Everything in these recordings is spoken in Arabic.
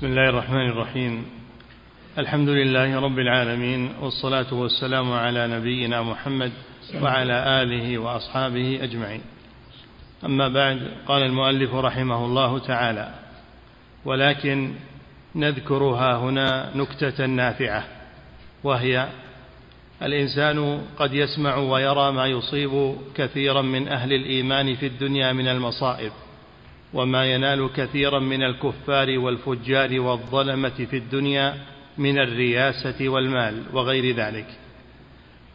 بسم الله الرحمن الرحيم. الحمد لله رب العالمين والصلاة والسلام على نبينا محمد وعلى آله وأصحابه أجمعين. أما بعد قال المؤلف رحمه الله تعالى ولكن نذكرها هنا نكتة نافعة وهي الإنسان قد يسمع ويرى ما يصيب كثيرا من أهل الإيمان في الدنيا من المصائب وما ينال كثيرا من الكفار والفجار والظلمة في الدنيا من الرياسة والمال وغير ذلك.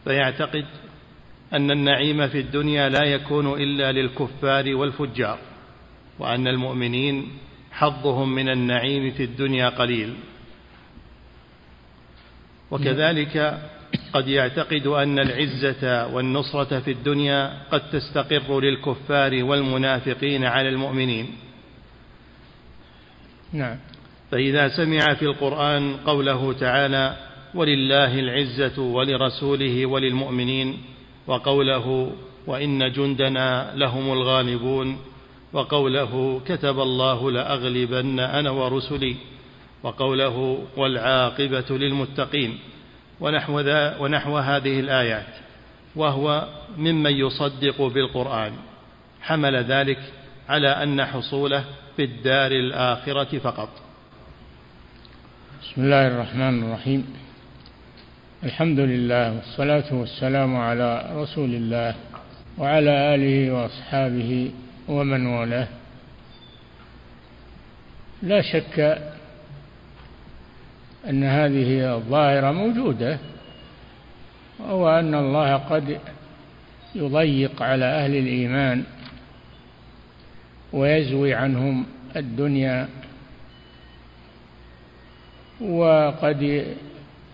فيعتقد أن النعيم في الدنيا لا يكون إلا للكفار والفجار وأن المؤمنين حظهم من النعيم في الدنيا قليل. وكذلك قد يعتقد أن العزة والنصرة في الدنيا قد تستقر للكفار والمنافقين على المؤمنين. نعم. فإذا سمع في القرآن قوله تعالى ولله العزة ولرسوله وللمؤمنين وقوله وإن جندنا لهم الغالبون وقوله كتب الله لأغلبن أنا ورسلي وقوله والعاقبة للمتقين ونحو, ذا ونحو هذه الآيات وهو ممن يصدق بالقرآن. حمل ذلك على أن حصوله في الدار الآخرة فقط. بسم الله الرحمن الرحيم. الحمد لله والصلاة والسلام على رسول الله وعلى آله وأصحابه ومن والاه. لا شك أن هذه الظاهرة موجودة وهو أن الله قد يضيق على أهل الإيمان ويزوي عنهم الدنيا وقد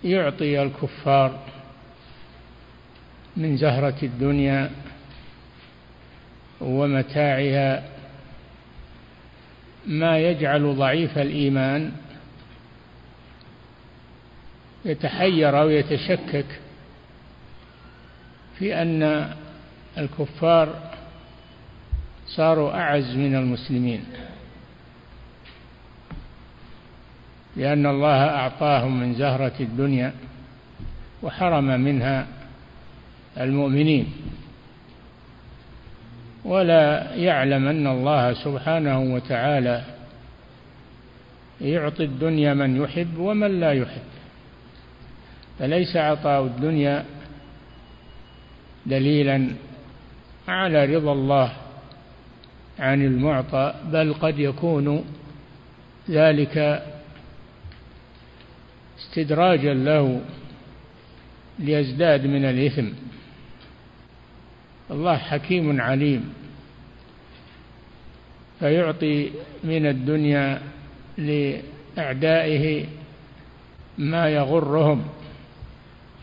يعطي الكفار من زهرة الدنيا ومتاعها ما يجعل ضعيف الإيمان. يتحير أو يتشكك في أن الكفار صاروا أعز من المسلمين لأن الله أعطاهم من زهرة الدنيا وحرم منها المؤمنين. ولا يعلم أن الله سبحانه وتعالى يعطي الدنيا من يحب ومن لا يحب. فليس عطاء الدنيا دليلا على رضا الله عن المعطى بل قد يكون ذلك استدراجا له ليزداد من الإثم. الله حكيم عليم فيعطي من الدنيا لأعدائه ما يغرهم.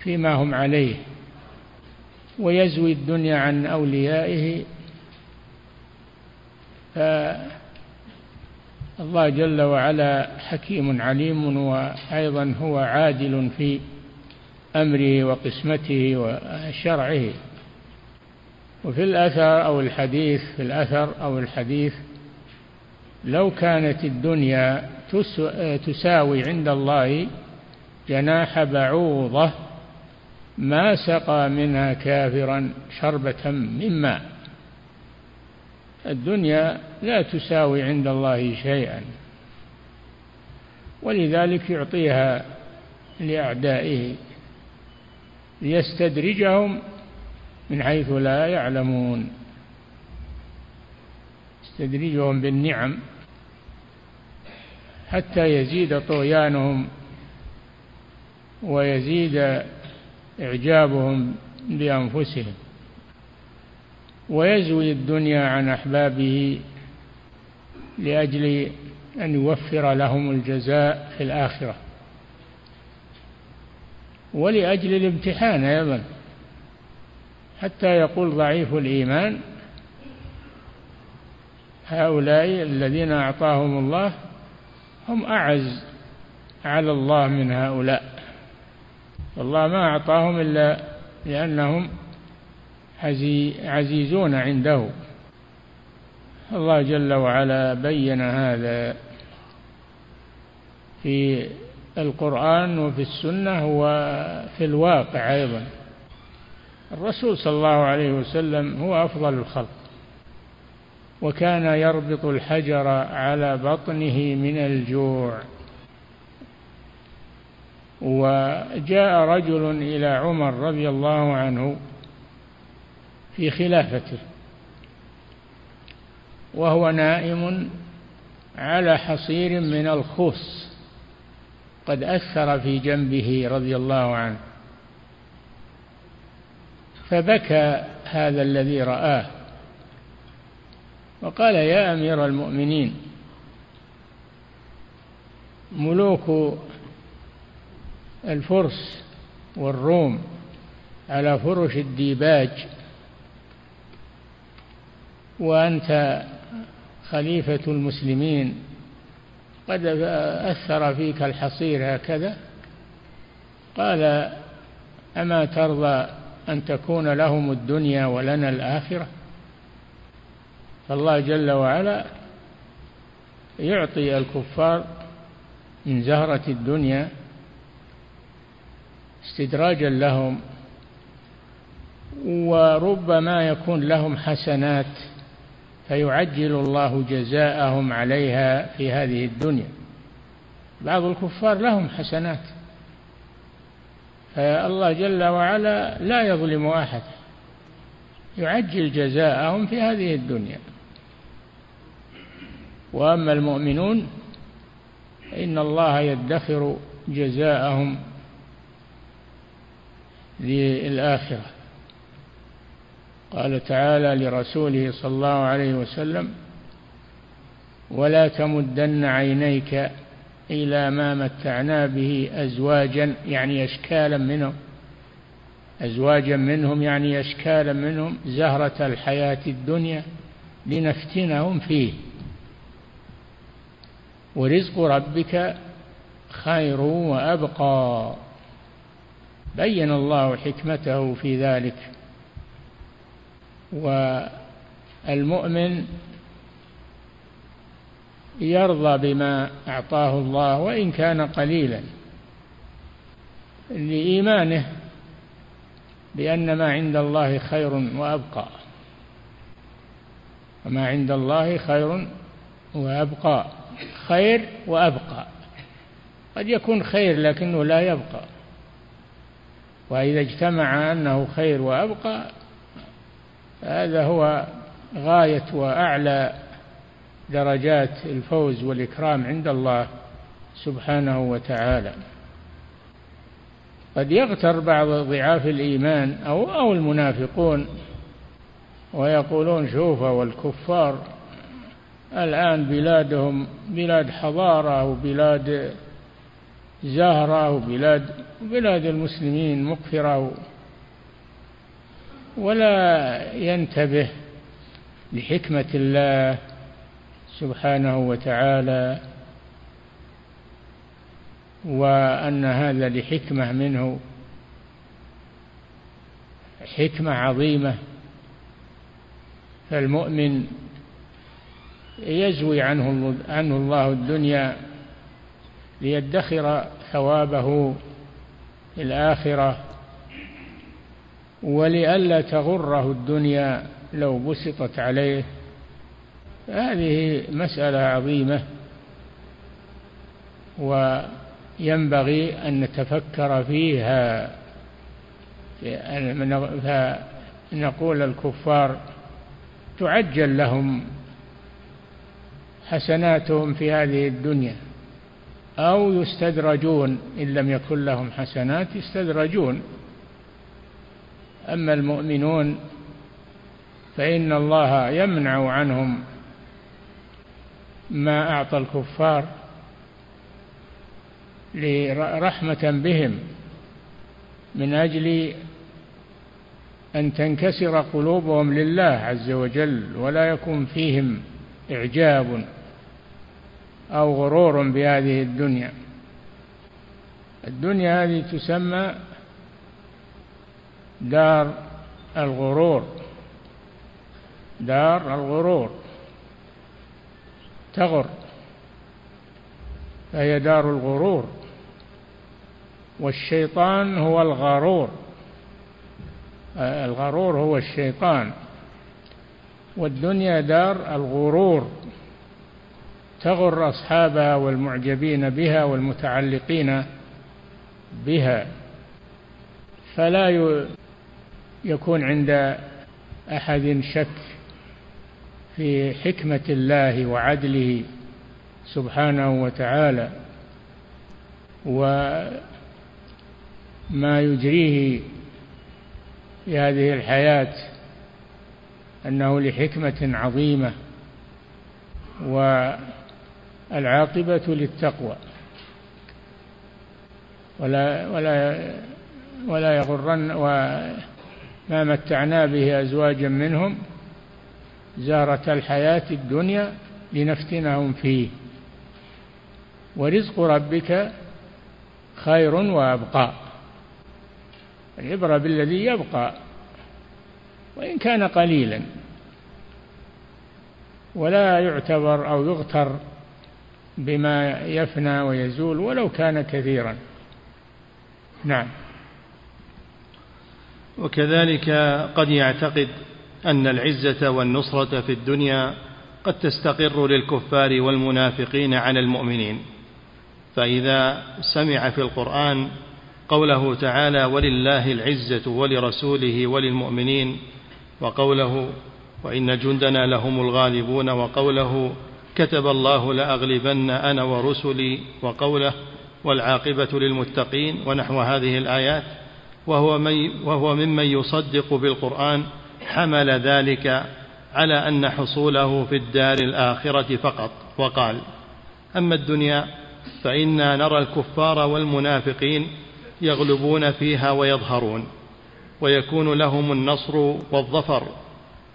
فيما هم عليه ويزوي الدنيا عن أوليائه. فالله جل وعلا حكيم عليم وأيضا هو عادل في أمره وقسمته وشرعه. وفي الأثر أو الحديث في الأثر أو الحديث لو كانت الدنيا تساوي عند الله جناح بعوضة ما سقى منها كافرا شربة من ماء. الدنيا لا تساوي عند الله شيئا. ولذلك يعطيها لأعدائه ليستدرجهم من حيث لا يعلمون. يستدرجهم بالنعم حتى يزيد طغيانهم ويزيد إعجابهم بأنفسهم ويزوي الدنيا عن أحبابه لأجل أن يوفر لهم الجزاء في الآخرة ولأجل الامتحان أيضا حتى يقول ضعيف الإيمان هؤلاء الذين أعطاهم الله هم أعز على الله من هؤلاء. والله ما أعطاهم إلا لأنهم عزيزون عنده. الله جل وعلا بين هذا في القرآن وفي السنة وفي الواقع أيضا. الرسول صلى الله عليه وسلم هو أفضل الخلق وكان يربط الحجر على بطنه من الجوع. وجاء رجل إلى عمر رضي الله عنه في خلافته وهو نائم على حصير من الخوص قد أثر في جنبه رضي الله عنه. فبكى هذا الذي رآه وقال يا أمير المؤمنين ملوك الفرس والروم على فرش الديباج وأنت خليفة المسلمين قد أثر فيك الحصير هكذا. قال أما ترضى أن تكون لهم الدنيا ولنا الآخرة؟ فالله جل وعلا يعطي الكفار من زهرة الدنيا استدراجا لهم وربما يكون لهم حسنات فيعجل الله جزاءهم عليها في هذه الدنيا. بعض الكفار لهم حسنات فالله جل وعلا لا يظلم أحد يعجل جزاءهم في هذه الدنيا. وأما المؤمنون ان الله يدخر جزاءهم للآخرة. قال تعالى لرسوله صلى الله عليه وسلم ولا تمدن عينيك إلى ما متعنا به أزواجا. يعني أشكالا منهم أزواجا منهم يعني أشكالا منهم زهرة الحياة الدنيا لنفتنهم فيه. ورزق ربك خير وأبقى. بين الله حكمته في ذلك. والمؤمن يرضى بما أعطاه الله وإن كان قليلا لإيمانه بأن ما عند الله خير وأبقى. وما عند الله خير وأبقى. خير وأبقى. قد يكون خير لكنه لا يبقى. وإذا اجتمع أنه خير وأبقى هذا هو غاية وأعلى درجات الفوز والإكرام عند الله سبحانه وتعالى. قد يغتر بعض ضعاف الإيمان أو أو المنافقون ويقولون شوفوا والكفار الآن بلادهم بلاد حضارة وبلاد زهرة وبلاد بلاد المسلمين مقفرة ولا ينتبه لحكمة الله سبحانه وتعالى وأن هذا لحكمة منه حكمة عظيمة. فالمؤمن يزوي عنه عنه الله الدنيا ليدخر ثوابه في الآخرة ولئلا تغره الدنيا لو بسطت عليه. هذه مسألة عظيمة وينبغي أن نتفكر فيها. فنقول الكفار تعجل لهم حسناتهم في هذه الدنيا. أو يستدرجون إن لم يكن لهم حسنات يستدرجون. أما المؤمنون فإن الله يمنع عنهم ما أعطى الكفار رحمة بهم من أجل أن تنكسر قلوبهم لله عز وجل ولا يكون فيهم إعجاب. أو غرور بهذه الدنيا. الدنيا هذه تسمى دار الغرور. دار الغرور. تغر. فهي دار الغرور. والشيطان هو الغرور. الغرور هو الشيطان. والدنيا دار الغرور. تغر أصحابها والمعجبين بها والمتعلقين بها فلا يكون عند أحد شك في حكمة الله وعدله سبحانه وتعالى وما يجريه في هذه الحياة أنه لحكمة عظيمة والعاقبه للتقوى. ولا ولا ولا يغرن وما متعنا به أزواجا منهم زارة الحياة الدنيا لنفتنهم فيه. ورزق ربك خير وأبقى. العبرة بالذي يبقى وإن كان قليلا. ولا يعتبر أو يغتر. بما يفنى ويزول ولو كان كثيرا. نعم. وكذلك قد يعتقد أن العزة والنصرة في الدنيا قد تستقر للكفار والمنافقين على المؤمنين. فإذا سمع في القرآن قوله تعالى ولله العزة ولرسوله وللمؤمنين وقوله وإن جندنا لهم الغالبون وقوله كتب الله لأغلبن أنا ورسلي وقوله والعاقبة للمتقين ونحو هذه الآيات وهو, من وهو ممن يصدق بالقرآن حمل ذلك على أن حصوله في الدار الآخرة فقط. وقال أما الدنيا فإنا نرى الكفار والمنافقين يغلبون فيها ويظهرون ويكون لهم النصر والظفر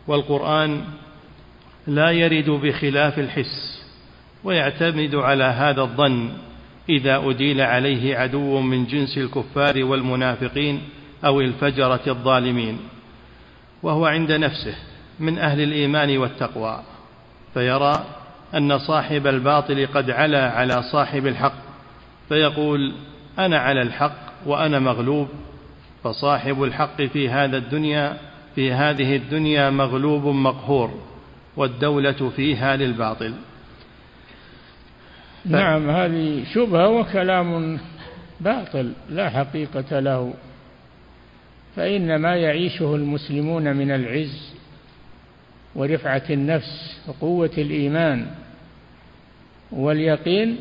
والقرآن لا يرد بخلاف الحس ويعتمد على هذا الظن إذا أديل عليه عدو من جنس الكفار والمنافقين أو الفجرة الظالمين. وهو عند نفسه من أهل الإيمان والتقوى فيرى أن صاحب الباطل قد علا على صاحب الحق فيقول أنا على الحق وأنا مغلوب فصاحب الحق في هذا الدنيا في هذه الدنيا مغلوب مقهور. والدولة فيها للباطل. نعم هذه شبهة وكلام باطل لا حقيقة له. فإن ما يعيشه المسلمون من العز ورفعة النفس وقوة الإيمان. واليقين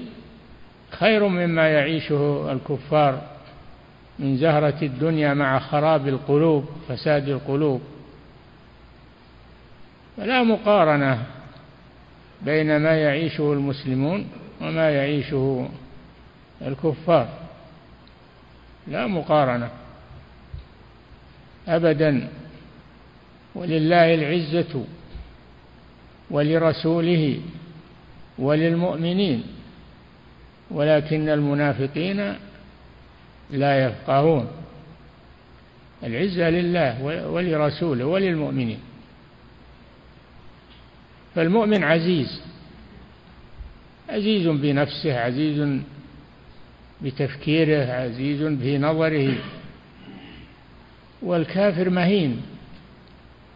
خير مما يعيشه الكفار من زهرة الدنيا مع خراب القلوب فساد القلوب. فلا مقارنة بين ما يعيشه المسلمون وما يعيشه الكفار. لا مقارنة ابدا. ولله العزة ولرسوله وللمؤمنين ولكن المنافقين لا يفقهون. العزة لله ولرسوله وللمؤمنين. فالمؤمن عزيز عزيز بنفسه عزيز بتفكيره عزيز في نظره والكافر مهين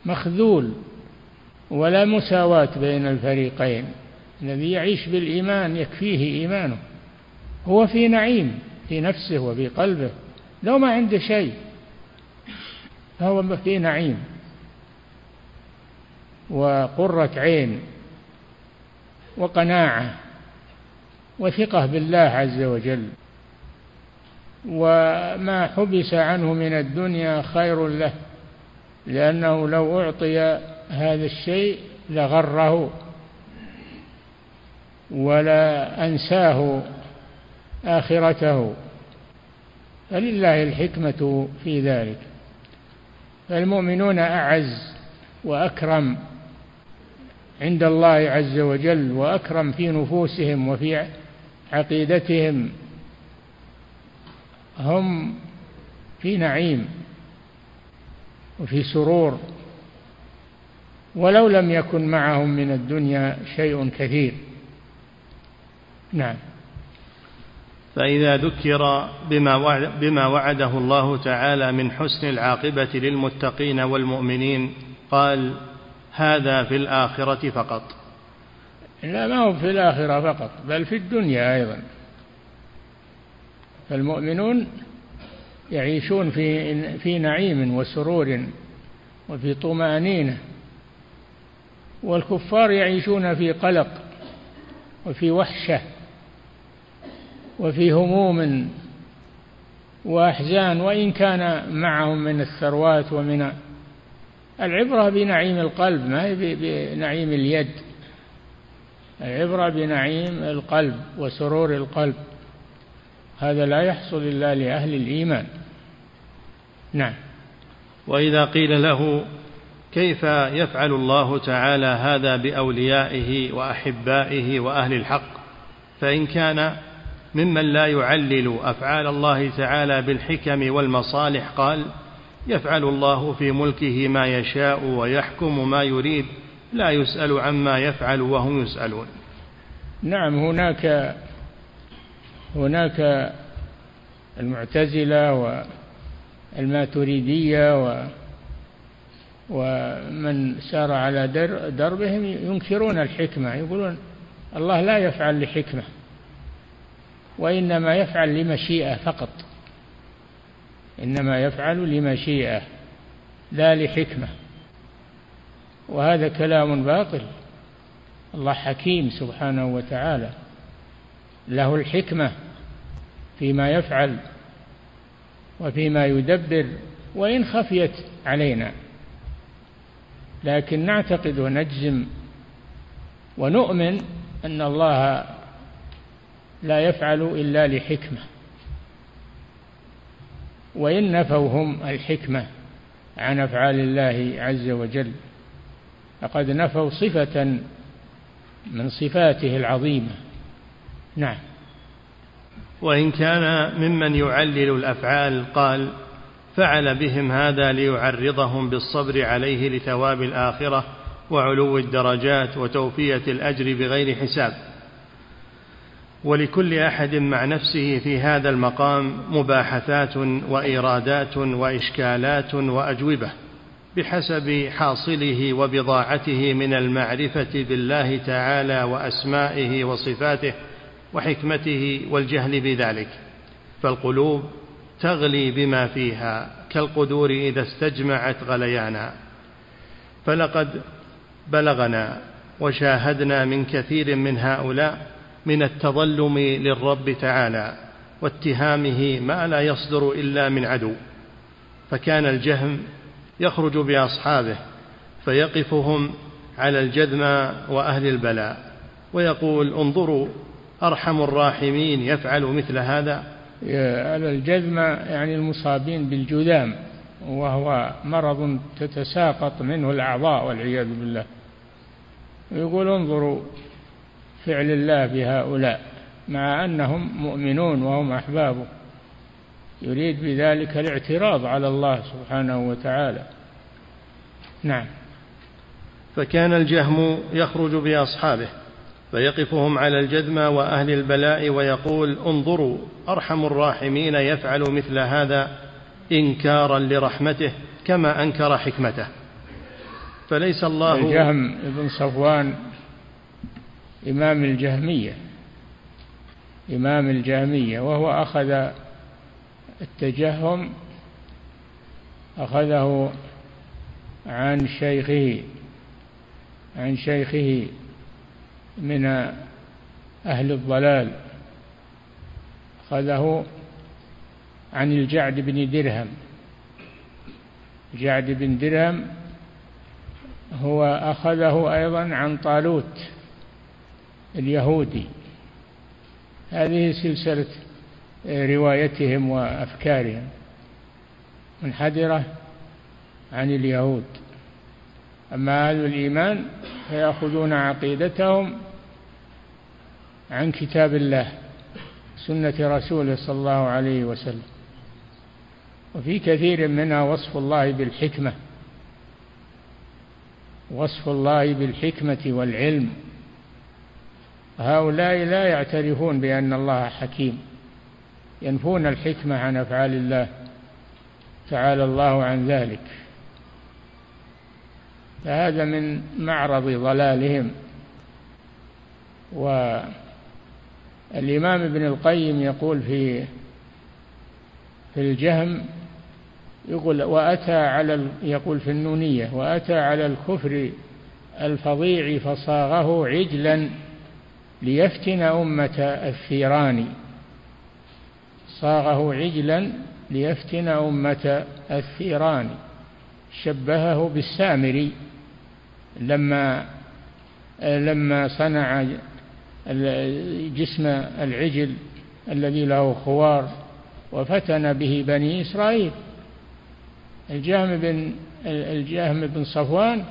مخذول ولا مساواة بين الفريقين. الذي يعيش بالإيمان يكفيه إيمانه. هو في نعيم في نفسه وفي قلبه. لو ما عنده شيء فهو في نعيم. وقرة عين وقناعة وثقة بالله عز وجل. وما حبس عنه من الدنيا خير له لأنه لو أعطي هذا الشيء لغره ولا أنساه آخرته. فلله الحكمة في ذلك. فالمؤمنون أعز وأكرم عند الله عز وجل وأكرم في نفوسهم وفي عقيدتهم. هم في نعيم وفي سرور. ولو لم يكن معهم من الدنيا شيء كثير. نعم. فإذا ذكر بما, وعد بما وعده الله تعالى من حسن العاقبة للمتقين والمؤمنين قال هذا في الآخرة فقط. لا ما هو في الآخرة فقط بل في الدنيا أيضا. فالمؤمنون يعيشون في في نعيم وسرور وفي طمأنينة والكفار يعيشون في قلق وفي وحشة وفي هموم وأحزان وإن كان معهم من الثروات ومن العبرة بنعيم القلب ما هي بنعيم اليد. العبرة بنعيم القلب وسرور القلب. هذا لا يحصل إلا لأهل الإيمان. نعم. وإذا قيل له كيف يفعل الله تعالى هذا بأوليائه وأحبائه وأهل الحق؟ فإن كان ممن لا يعلل أفعال الله تعالى بالحكم والمصالح قال يفعل الله في ملكه ما يشاء ويحكم ما يريد لا يسأل عما يفعل وهم يسألون. نعم هناك هناك المعتزلة والماتريدية و ومن سار على دربهم ينكرون الحكمة يقولون الله لا يفعل لحكمة وإنما يفعل لمشيئة فقط. إنما يفعل لمشيئة لا لحكمة. وهذا كلام باطل. الله حكيم سبحانه وتعالى. له الحكمة فيما يفعل وفيما يدبر وإن خفيت علينا. لكن نعتقد ونجزم ونؤمن أن الله لا يفعل إلا لحكمة. وإن نفوا هم الحكمة عن أفعال الله عز وجل فقد نفوا صفة من صفاته العظيمة. نعم. وإن كان ممن يعلل الأفعال قال فعل بهم هذا ليعرضهم بالصبر عليه لثواب الآخرة وعلو الدرجات وتوفية الأجر بغير حساب. ولكل أحد مع نفسه في هذا المقام مباحثات وإيرادات وإشكالات وأجوبة بحسب حاصله وبضاعته من المعرفة بالله تعالى وأسمائه وصفاته وحكمته والجهل بذلك. فالقلوب تغلي بما فيها كالقدور إذا استجمعت غليانا. فلقد بلغنا وشاهدنا من كثير من هؤلاء من التظلم للرب تعالى واتهامه ما لا يصدر إلا من عدو. فكان الجهم يخرج بأصحابه فيقفهم على الجذم وأهل البلاء ويقول انظروا أرحم الراحمين يفعل مثل هذا. على الجذم يعني المصابين بالجذام وهو مرض تتساقط منه الأعضاء والعياذ بالله. يقول انظروا فعل الله بهؤلاء مع أنهم مؤمنون وهم أحبابه يريد بذلك الاعتراض على الله سبحانه وتعالى. نعم. فكان الجهم يخرج بأصحابه فيقفهم على الجذمى وأهل البلاء ويقول انظروا أرحم الراحمين يفعل مثل هذا إنكارا لرحمته كما أنكر حكمته. فليس الله الجهم بن صفوان إمام الجهمية إمام الجهمية وهو أخذ التجهم أخذه عن شيخه عن شيخه من أهل الضلال أخذه عن الجعد بن درهم. جعد بن درهم هو أخذه أيضا عن طالوت. اليهودي. هذه سلسلة روايتهم وأفكارهم. منحدرة عن اليهود. أما أهل الإيمان فيأخذون عقيدتهم عن كتاب الله سنة رسوله صلى الله عليه وسلم. وفي كثير منها وصف الله بالحكمة. وصف الله بالحكمة والعلم. هؤلاء لا يعترفون بأن الله حكيم. ينفون الحكمة عن أفعال الله. تعالى الله عن ذلك. فهذا من معرض ضلالهم. والإمام ابن القيم يقول في في الجهم يقول وأتى على يقول في النونية وأتى على الكفر الفظيع فصاغه عجلا. ليفتن أمة الثيران. صاغه عجلا ليفتن أمة الثيران. شبهه بالسامري. لما لما صنع جسم العجل الذي له خوار وفتن به بني إسرائيل. الجهم بن الجهم بن صفوان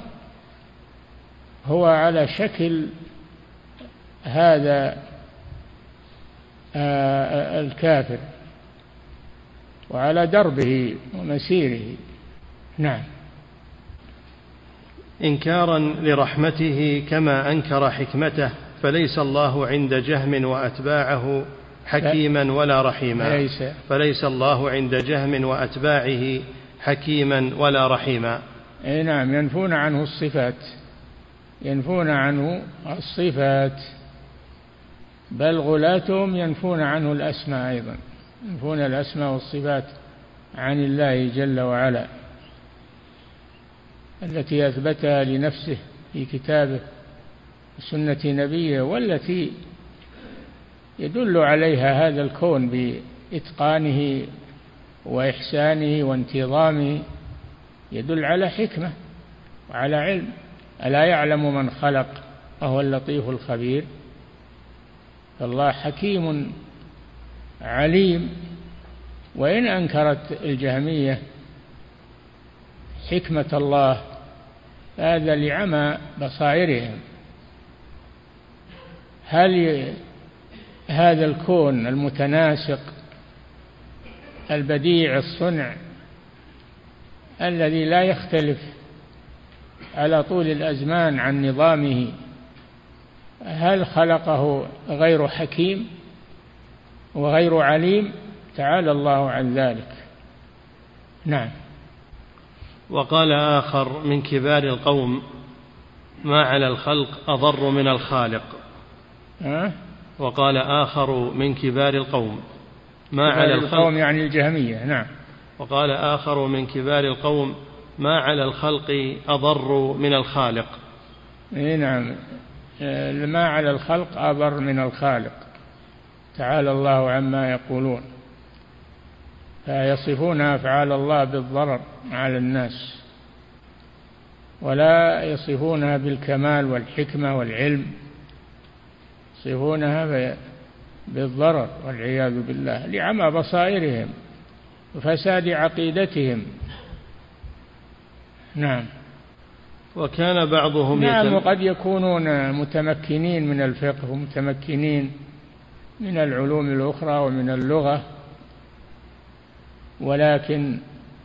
هو على شكل هذا آه، الكافر وعلى دربه ومسيره. نعم. إنكارا لرحمته كما أنكر حكمته فليس الله عند جهم وأتباعه حكيما ولا رحيما. ليس. فليس الله عند جهم وأتباعه حكيما ولا رحيما. أي نعم ينفون عنه الصفات. ينفون عنه الصفات. بل غلاتهم ينفون عنه الأسماء أيضا ينفون الأسماء والصفات عن الله جل وعلا التي أثبتها لنفسه في كتابه وسنة نبيه والتي يدل عليها هذا الكون بإتقانه وإحسانه وانتظامه يدل على حكمة وعلى علم. ألا يعلم من خلق وهو اللطيف الخبير؟ فالله حكيم عليم. وإن أنكرت الجهمية حكمة الله هذا لعمى بصائرهم. هل هذا الكون المتناسق البديع الصنع الذي لا يختلف على طول الأزمان عن نظامه هل خلقه غير حكيم وغير عليم؟ تعالى الله عن ذلك. نعم. وقال آخر من كبار القوم ما على الخلق أضر من الخالق. أه؟ وقال آخر من كبار القوم ما على الخلق القوم يعني الجهمية. نعم. وقال آخر من كبار القوم ما على الخلق أضر من الخالق. اي نعم. ما على الخلق أضر من الخالق. تعالى الله عما يقولون. فيصفون أفعال الله بالضرر على الناس. ولا يصفونها بالكمال والحكمة والعلم. يصفونها بالضرر والعياذ بالله. لعمى بصائرهم وفساد عقيدتهم. نعم. وكان بعضهم نعم يتم... وقد يكونون متمكنين من الفقه ومتمكنين من العلوم الأخرى ومن اللغة ولكن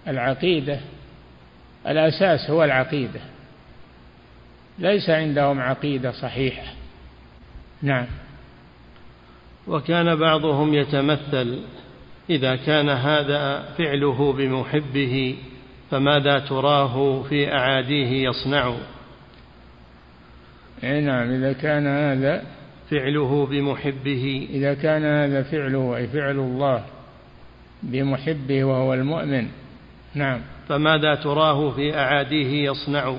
العقيدة الأساس هو العقيدة. ليس عندهم عقيدة صحيحة. نعم. وكان بعضهم يتمثل إذا كان هذا فعله بمحبه فماذا تراه في أعاديه يصنع؟ أي نعم إذا كان هذا فعله بمحبه. إذا كان هذا فعله أي فعل الله بمحبه وهو المؤمن. نعم. فماذا تراه في أعاديه يصنع؟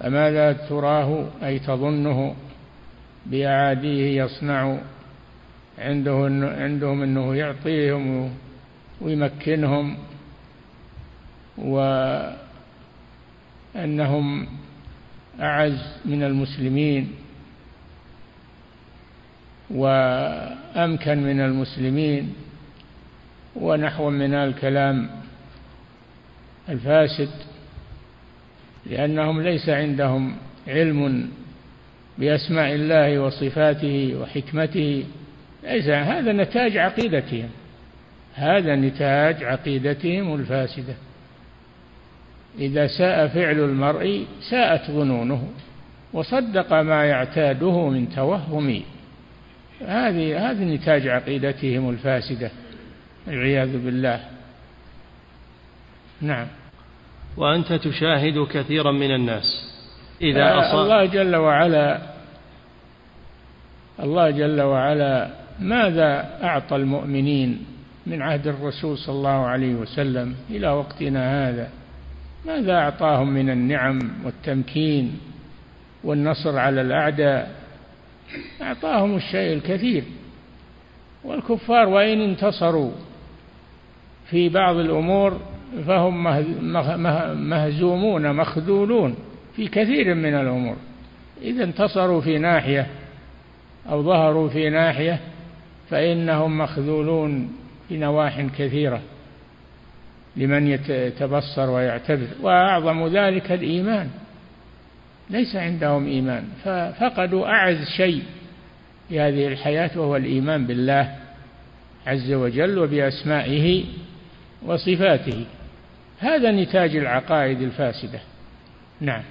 فماذا تراه أي تظنه بأعاديه يصنع؟ عنده عندهم أنه يعطيهم ويمكنهم وأنهم أعز من المسلمين وأمكن من المسلمين ونحو من الكلام الفاسد لأنهم ليس عندهم علم بأسماء الله وصفاته وحكمته. ليس هذا نتاج عقيدتهم هذا نتاج عقيدتهم الفاسدة. إذا ساء فعل المرء ساءت ظنونه وصدق ما يعتاده من توهم هذه هذه نتاج عقيدتهم الفاسدة والعياذ بالله. نعم. وأنت تشاهد كثيرا من الناس. إذا أصاب الله جل وعلا الله جل وعلا ماذا أعطى المؤمنين من عهد الرسول صلى الله عليه وسلم إلى وقتنا هذا؟ ماذا أعطاهم من النعم والتمكين والنصر على الأعداء؟ أعطاهم الشيء الكثير. والكفار وإن انتصروا في بعض الأمور فهم مهزومون مخذولون في كثير من الأمور. إذا انتصروا في ناحية أو ظهروا في ناحية فإنهم مخذولون في نواح كثيرة. لمن يتبصر ويعتبر وأعظم ذلك الإيمان. ليس عندهم إيمان ففقدوا أعز شيء في هذه الحياة وهو الإيمان بالله عز وجل وبأسمائه وصفاته. هذا نتاج العقائد الفاسدة. نعم.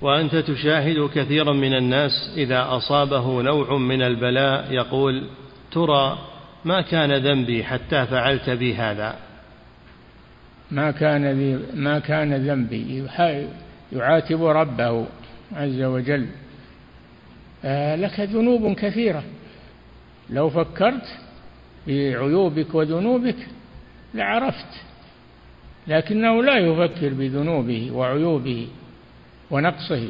وأنت تشاهد كثيرا من الناس إذا أصابه نوع من البلاء يقول ترى ما كان ذنبي حتى فعلت بي هذا. ما كان ذي ما كان ذنبي يعاتب ربه عز وجل. آه لك ذنوب كثيرة. لو فكرت بعيوبك وذنوبك لعرفت لكنه لا يفكر بذنوبه وعيوبه ونقصه.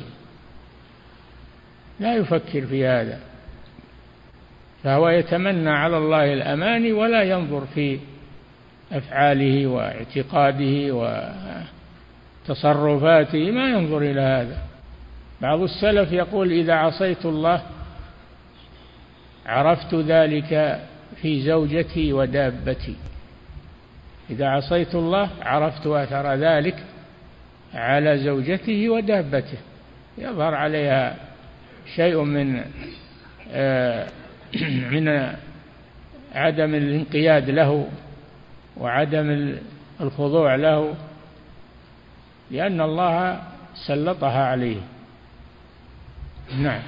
لا يفكر في هذا. فهو يتمنى على الله الأماني ولا ينظر في أفعاله واعتقاده وتصرفاته ما ينظر إلى هذا. بعض السلف يقول إذا عصيت الله عرفت ذلك في زوجتي ودابتي. إذا عصيت الله عرفت أثر ذلك على زوجته ودابته. يظهر عليها شيء من آه، من عدم الانقياد له. وعدم الخضوع له لأن الله سلطها عليه. نعم.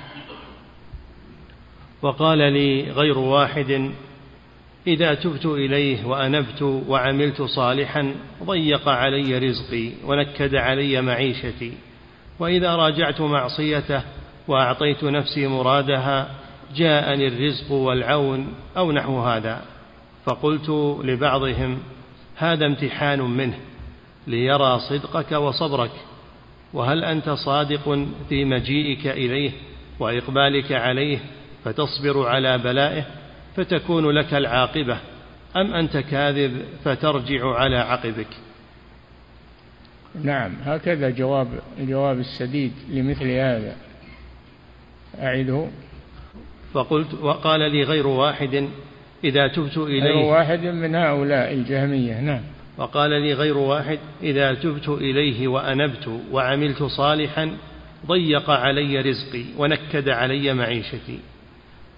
وقال لي غير واحد إذا تبت إليه وأنبت وعملت صالحا ضيق علي رزقي ونكد علي معيشتي. وإذا راجعت معصيته وأعطيت نفسي مرادها جاءني الرزق والعون أو نحو هذا. فقلت لبعضهم هذا امتحان منه ليرى صدقك وصبرك وهل أنت صادق في مجيئك إليه وإقبالك عليه فتصبر على بلائه فتكون لك العاقبة أم أنت كاذب فترجع على عقبك؟ نعم هكذا جواب الجواب السديد لمثل هذا. أعده. فقلت وقال لي غير واحد إذا تبت إليه. غير واحد من هؤلاء الجهمية نعم. وقال لي غير واحد إذا تبت إليه وأنبت وعملت صالحا ضيق علي رزقي ونكد علي معيشتي.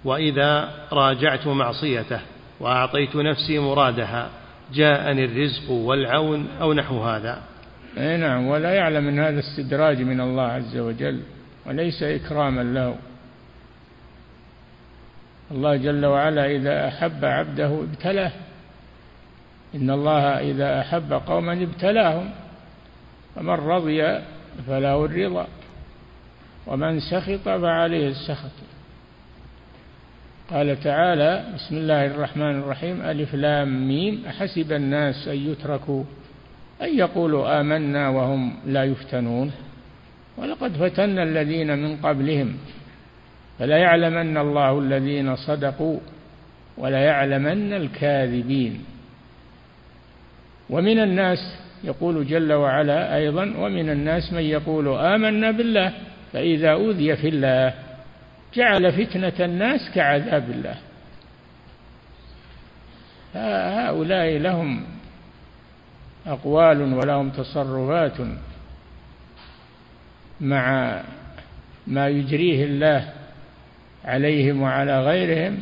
وإذا راجعت معصيته وأعطيت نفسي مرادها جاءني الرزق والعون أو نحو هذا. أي نعم ولا يعلم من هذا استدراج من الله عز وجل وليس إكراما له. الله جل وعلا إذا أحب عبده ابتلاه. إن الله إذا أحب قوما ابتلاهم فمن رضي فله الرضا ومن سخط فعليه السخط. قال تعالى بسم الله الرحمن الرحيم. ألف لام ميم. أحسب الناس أن يتركوا أن يقولوا آمنا وهم لا يفتنون. ولقد فتنا الذين من قبلهم. فلا يعلمن الله الذين صدقوا ولا يعلمن الكاذبين. ومن الناس يقول جل وعلا أيضا ومن الناس من يقول آمنا بالله فإذا أوذي في الله جعل فتنة الناس كعذاب الله. هؤلاء لهم أقوال ولهم تصرفات مع ما يجريه الله عليهم وعلى غيرهم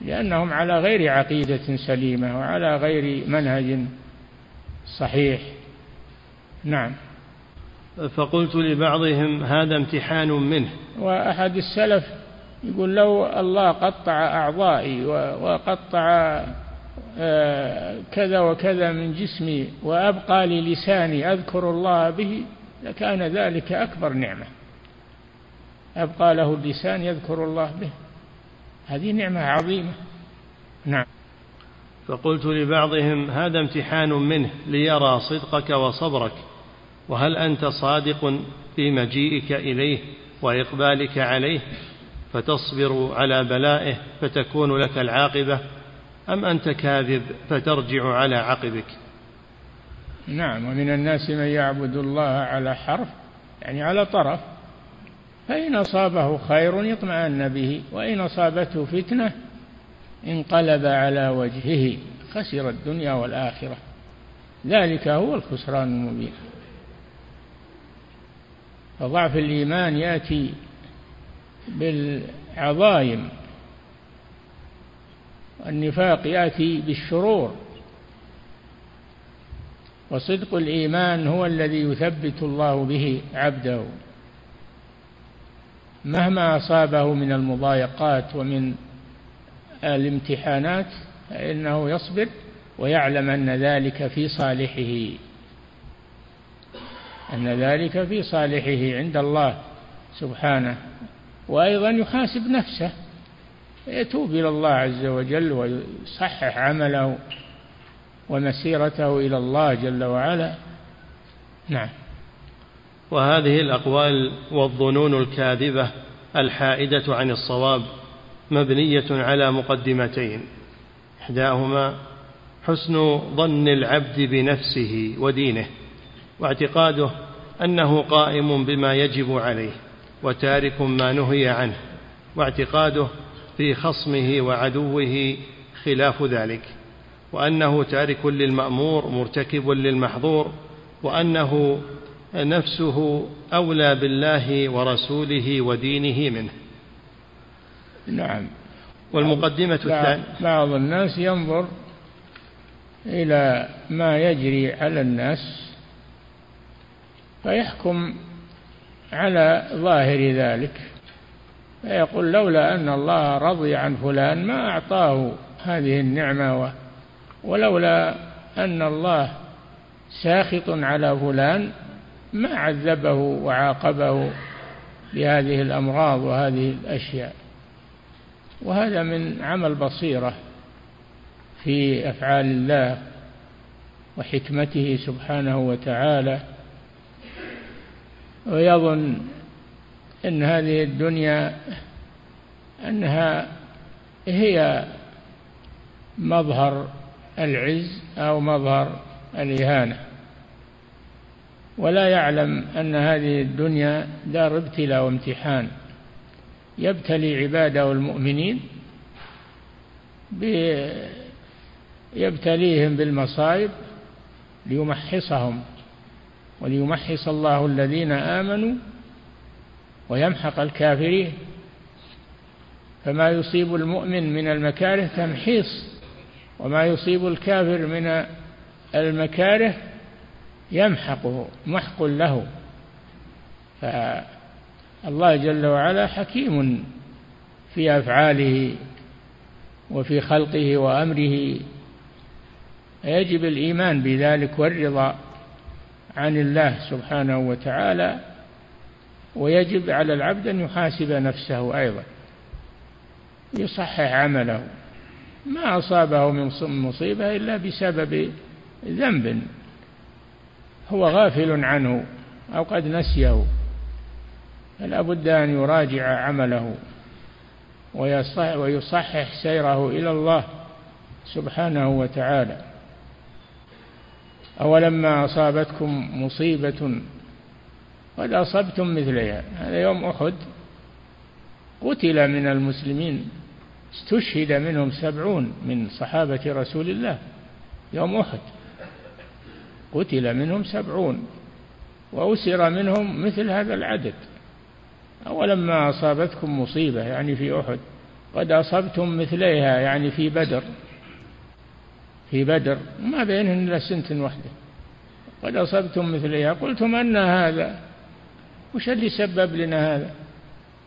لأنهم على غير عقيدة سليمة وعلى غير منهج صحيح. نعم. فقلت لبعضهم هذا امتحان منه. وأحد السلف يقول لو الله قطع أعضائي وقطع آه، كذا وكذا من جسمي وأبقى لي لساني أذكر الله به لكان ذلك أكبر نعمة. أبقى له اللسان يذكر الله به. هذه نعمة عظيمة. نعم. فقلت لبعضهم هذا امتحان منه ليرى صدقك وصبرك وهل أنت صادق في مجيئك إليه وإقبالك عليه؟ فتصبر على بلائه فتكون لك العاقبة أم أنت كاذب فترجع على عقبك؟ نعم. ومن الناس من يعبد الله على حرف يعني على طرف. فإن أصابه خير اطمأن به وإن أصابته فتنة انقلب على وجهه خسر الدنيا والآخرة. ذلك هو الخسران المبين. فضعف الإيمان يأتي بالعظائم. النفاق يأتي بالشرور. وصدق الإيمان هو الذي يثبت الله به عبده. مهما أصابه من المضايقات ومن الامتحانات فإنه يصبر ويعلم أن ذلك في صالحه. أن ذلك في صالحه عند الله سبحانه. وأيضا يحاسب نفسه. يتوب إلى الله عز وجل ويصحح عمله ومسيرته إلى الله جل وعلا. نعم. وهذه الأقوال والظنون الكاذبة الحائدة عن الصواب مبنية على مقدمتين. إحداهما حسن ظن العبد بنفسه ودينه واعتقاده أنه قائم بما يجب عليه وتارك ما نهي عنه واعتقاده في خصمه وعدوه خلاف ذلك وأنه تارك للمأمور مرتكب للمحظور وأنه نفسه أولى بالله ورسوله ودينه منه. نعم. والمقدمة الثانية بعض الناس ينظر إلى ما يجري على الناس فيحكم على ظاهر ذلك. فيقول لولا أن الله رضي عن فلان ما أعطاه هذه النعمة ولولا أن الله ساخط على فلان ما عذبه وعاقبه بهذه الأمراض وهذه الأشياء. وهذا من عمل بصيرة في أفعال الله وحكمته سبحانه وتعالى. ويظن أن هذه الدنيا أنها هي مظهر العز أو مظهر الإهانة. ولا يعلم أن هذه الدنيا دار ابتلاء وامتحان. يبتلي عباده المؤمنين يبتليهم بالمصائب ليمحصهم وليمحص الله الذين آمنوا ويمحق الكافرين. فما يصيب المؤمن من المكاره تمحيص وما يصيب الكافر من المكاره يمحقه محق له. فالله جل وعلا حكيم في أفعاله وفي خلقه وأمره. يجب الإيمان بذلك والرضا عن الله سبحانه وتعالى ويجب على العبد أن يحاسب نفسه أيضا يصحح عمله. ما أصابه من مصيبة إلا بسبب ذنب. هو غافل عنه أو قد نسيه فلا بد أن يراجع عمله ويصحح سيره إلى الله سبحانه وتعالى. أولما أصابتكم مصيبة قد أصبتم مثلها. هذا يوم أحد قتل من المسلمين استشهد منهم سبعون من صحابة رسول الله. يوم أحد. قتل منهم سبعون وأسر منهم مثل هذا العدد. أولما أصابتكم مصيبة يعني في أحد قد أصبتم مثليها يعني في بدر. في بدر ما بينهن إلا سنة واحدة. قد أصبتم مثليها قلتم أن هذا. وش اللي سبب لنا هذا؟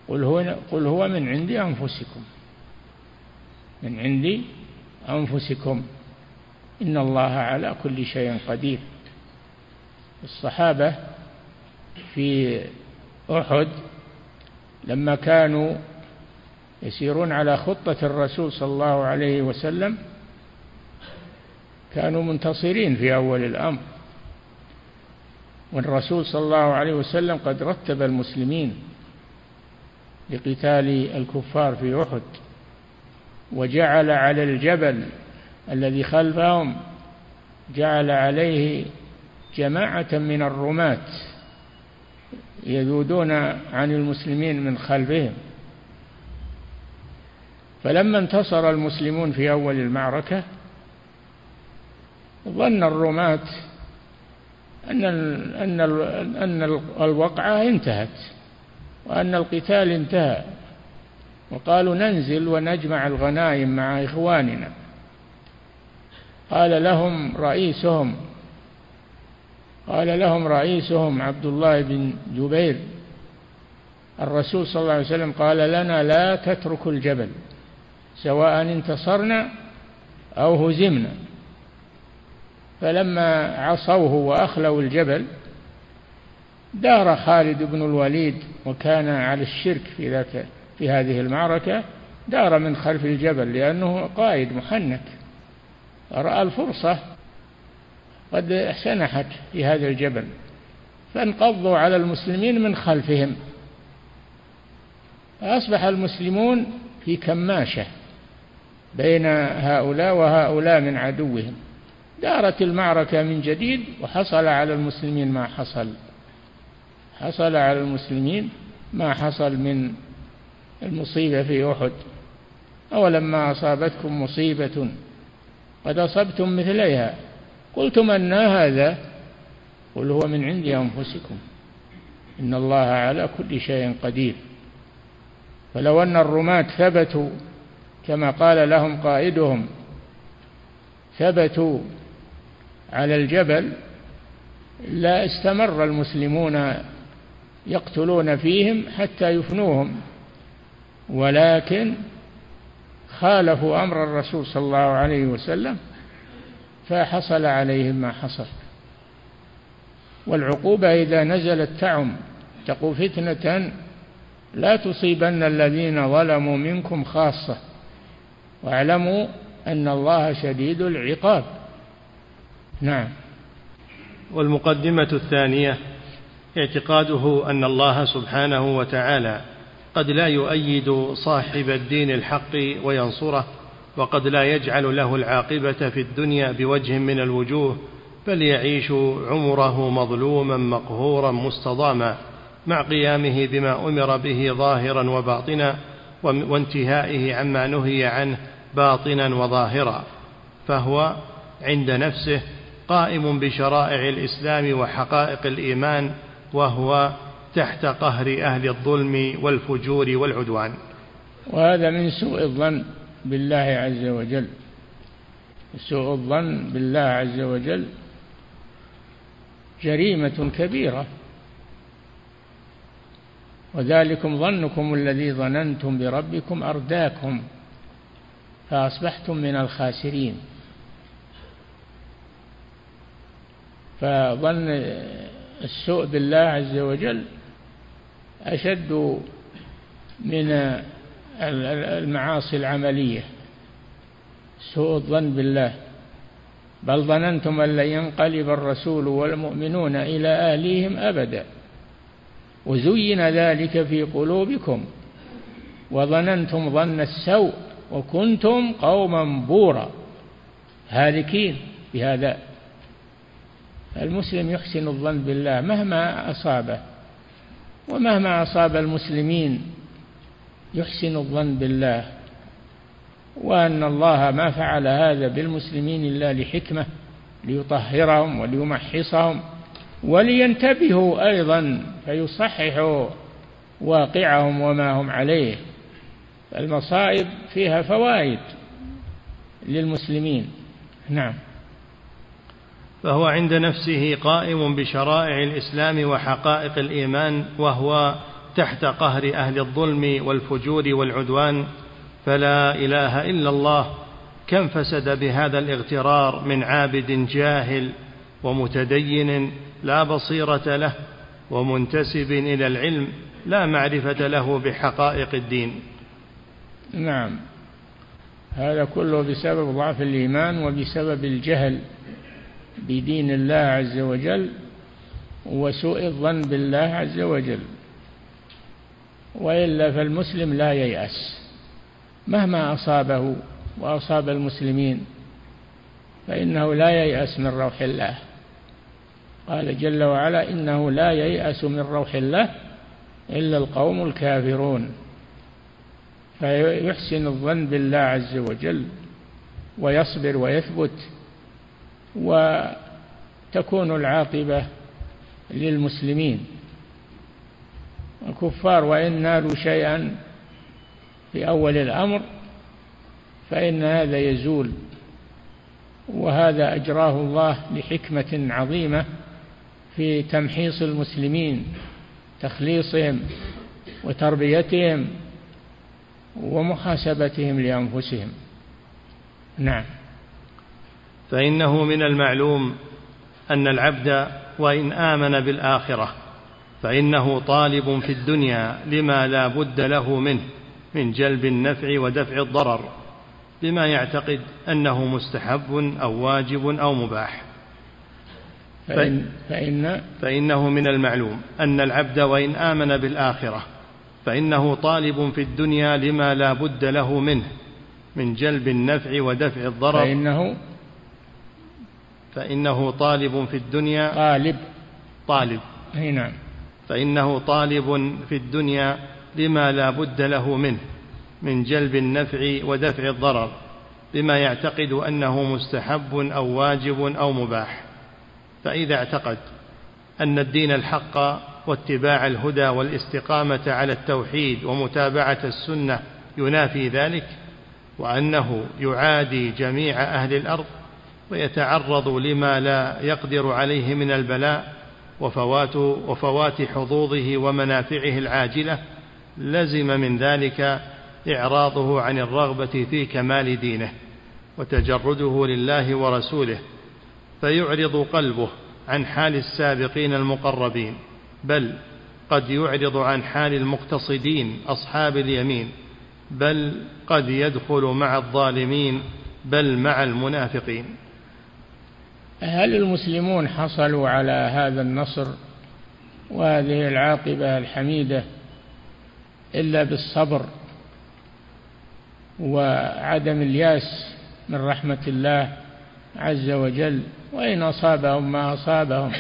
قل هو, قل هو من عند أنفسكم. من عند أنفسكم. إن الله على كل شيء قدير. الصحابة في أحد لما كانوا يسيرون على خطة الرسول صلى الله عليه وسلم كانوا منتصرين في أول الأمر. والرسول صلى الله عليه وسلم قد رتب المسلمين لقتال الكفار في أحد وجعل على الجبل الذي خلفهم جعل عليه جماعة من الرماة يذودون عن المسلمين من خلفهم. فلما انتصر المسلمون في أول المعركة ظن الرماة أن أن أن الوقعة انتهت وأن القتال انتهى وقالوا ننزل ونجمع الغنائم مع إخواننا. قال لهم رئيسهم قال لهم رئيسهم عبد الله بن جبير. الرسول صلى الله عليه وسلم قال لنا لا تتركوا الجبل سواء انتصرنا أو هزمنا. فلما عصوه وأخلوا الجبل دار خالد بن الوليد وكان على الشرك في ذاك في هذه المعركة دار من خلف الجبل لأنه قائد محنك رأى الفرصة قد سنحت في هذا الجبل فانقضوا على المسلمين من خلفهم. فأصبح المسلمون في كماشة بين هؤلاء وهؤلاء من عدوهم. دارت المعركة من جديد وحصل على المسلمين ما حصل. حصل على المسلمين ما حصل من المصيبة في أحد. أولما أصابتكم مصيبة؟ قد أصبتم مثليها. قلتم أن هذا قل هو من عند أنفسكم. إن الله على كل شيء قدير. فلو أن الرماة ثبتوا كما قال لهم قائدهم ثبتوا على الجبل لا استمر المسلمون يقتلون فيهم حتى يفنوهم. ولكن خالفوا أمر الرسول صلى الله عليه وسلم فحصل عليهم ما حصل. والعقوبة إذا نزلت تعم تقوا فتنة لا تصيبن الذين ظلموا منكم خاصة. واعلموا أن الله شديد العقاب. نعم. والمقدمة الثانية اعتقاده أن الله سبحانه وتعالى قد لا يؤيد صاحب الدين الحق وينصره وقد لا يجعل له العاقبة في الدنيا بوجه من الوجوه بل يعيش عمره مظلوما مقهورا مستضاما مع قيامه بما أمر به ظاهرا وباطنا وانتهائه عما نهي عنه باطنا وظاهرا. فهو عند نفسه قائم بشرائع الإسلام وحقائق الإيمان وهو تحت قهر أهل الظلم والفجور والعدوان. وهذا من سوء الظن بالله عز وجل. سوء الظن بالله عز وجل جريمة كبيرة. وذلكم ظنكم الذي ظننتم بربكم أرداكم فأصبحتم من الخاسرين. فظن السوء بالله عز وجل أشد من المعاصي العملية. سوء الظن بالله. بل ظننتم أن لن ينقلب الرسول والمؤمنون إلى أهليهم أبدا. وزين ذلك في قلوبكم. وظننتم ظن السوء وكنتم قوما بورا هالكين بهذا. المسلم يحسن الظن بالله مهما أصابه. ومهما أصاب المسلمين يحسن الظن بالله وأن الله ما فعل هذا بالمسلمين إلا لحكمة ليطهرهم وليمحصهم ولينتبهوا أيضا فيصححوا واقعهم وما هم عليه. المصائب فيها فوائد للمسلمين. نعم. فهو عند نفسه قائم بشرائع الإسلام وحقائق الإيمان وهو تحت قهر أهل الظلم والفجور والعدوان. فلا إله إلا الله. كم فسد بهذا الاغترار من عابد جاهل ومتدين لا بصيرة له ومنتسب إلى العلم لا معرفة له بحقائق الدين. نعم. هذا كله بسبب ضعف الإيمان وبسبب الجهل. بدين الله عز وجل وسوء الظن بالله عز وجل. وإلا فالمسلم لا ييأس. مهما أصابه وأصاب المسلمين فإنه لا ييأس من روح الله. قال جل وعلا إنه لا ييأس من روح الله إلا القوم الكافرون. فيحسن الظن بالله عز وجل ويصبر ويثبت وتكون العاقبة للمسلمين. الكفار وإن نالوا شيئا في أول الأمر فإن هذا يزول وهذا أجراه الله لحكمة عظيمة في تمحيص المسلمين تخليصهم وتربيتهم ومحاسبتهم لأنفسهم. نعم. فإنه من المعلوم أن العبد وإن آمن بالآخرة فإنه طالب في الدنيا لما لا بد له منه من جلب النفع ودفع الضرر بما يعتقد أنه مستحب أو واجب أو مباح. فإن, فإن فإنه من المعلوم أن العبد وإن آمن بالآخرة فإنه طالب في الدنيا لما لا بد له منه من جلب النفع ودفع الضرر. فإنه فإنه طالب في الدنيا. طالب. طالب. أي نعم. فإنه طالب في الدنيا لما لا بد له منه من جلب النفع ودفع الضرر بما يعتقد أنه مستحب أو واجب أو مباح. فإذا اعتقد أن الدين الحق واتباع الهدى والاستقامة على التوحيد ومتابعة السنة ينافي ذلك وأنه يعادي جميع أهل الأرض ويتعرض لما لا يقدر عليه من البلاء وفوات وفوات حظوظه ومنافعه العاجلة لزم من ذلك إعراضه عن الرغبة في كمال دينه وتجرده لله ورسوله فيعرض قلبه عن حال السابقين المقربين بل قد يعرض عن حال المقتصدين أصحاب اليمين بل قد يدخل مع الظالمين بل مع المنافقين. هل المسلمون حصلوا على هذا النصر وهذه العاقبة الحميدة إلا بالصبر وعدم الياس من رحمة الله عز وجل؟ وإن أصابهم ما أصابهم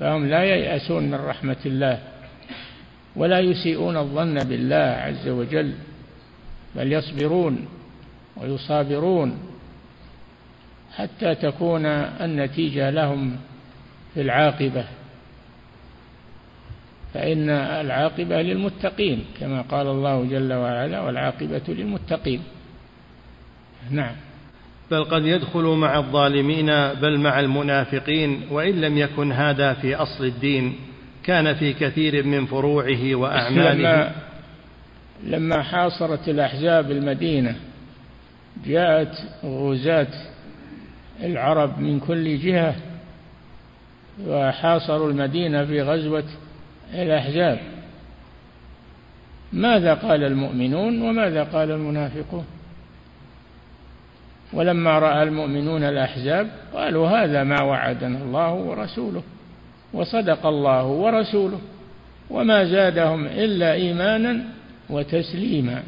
فهم لا ييأسون من رحمة الله ولا يسيئون الظن بالله عز وجل بل يصبرون ويصابرون حتى تكون النتيجة لهم في العاقبة. فإن العاقبة للمتقين كما قال الله جل وعلا والعاقبة للمتقين. نعم. بل قد يدخل مع الظالمين بل مع المنافقين وإن لم يكن هذا في أصل الدين كان في كثير من فروعه وأعماله. لما, لما حاصرت الأحزاب المدينة جاءت غزاة العرب من كل جهة وحاصروا المدينة في غزوة الأحزاب. ماذا قال المؤمنون وماذا قال المنافقون؟ ولما رأى المؤمنون الأحزاب قالوا هذا ما وعدنا الله ورسوله وصدق الله ورسوله وما زادهم إلا إيمانا وتسليما.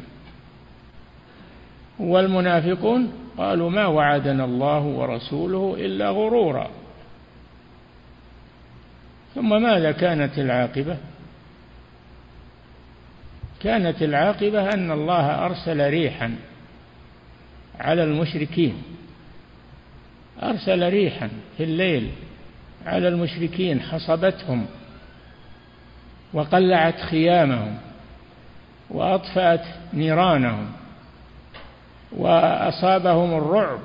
والمنافقون قالوا ما وعدنا الله ورسوله إلا غرورا. ثم ماذا كانت العاقبة؟ كانت العاقبة أن الله أرسل ريحا على المشركين. أرسل ريحا في الليل على المشركين حصبتهم وقلعت خيامهم وأطفأت نيرانهم. وأصابهم الرعب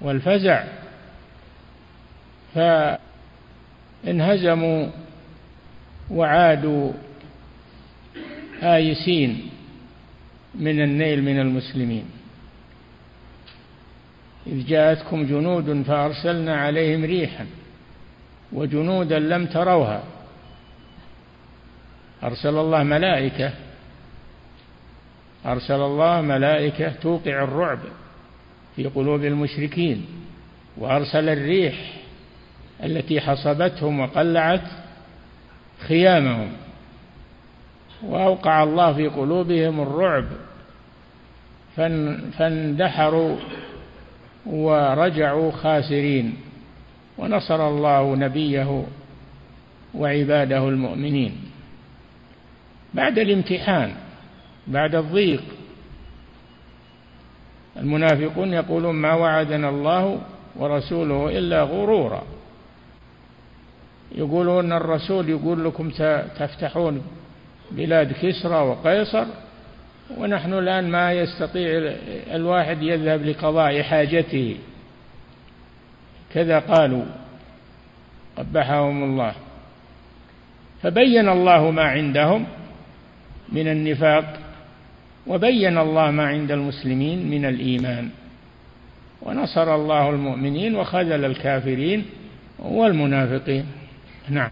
والفزع فانهزموا وعادوا آيسين من النيل من المسلمين. إذ جاءتكم جنود فأرسلنا عليهم ريحا وجنودا لم تروها. أرسل الله ملائكة أرسل الله ملائكة توقع الرعب في قلوب المشركين وأرسل الريح التي حصبتهم وقلعت خيامهم وأوقع الله في قلوبهم الرعب فاندحروا ورجعوا خاسرين ونصر الله نبيه وعباده المؤمنين. بعد الامتحان بعد الضيق. المنافقون يقولون ما وعدنا الله ورسوله إلا غرورا. يقولون الرسول يقول لكم تفتحون بلاد كسرى وقيصر ونحن الآن ما يستطيع الواحد يذهب لقضاء حاجته. كذا قالوا قبحهم الله. فبين الله ما عندهم من النفاق. وبين الله ما عند المسلمين من الإيمان. ونصر الله المؤمنين وخذل الكافرين والمنافقين. نعم.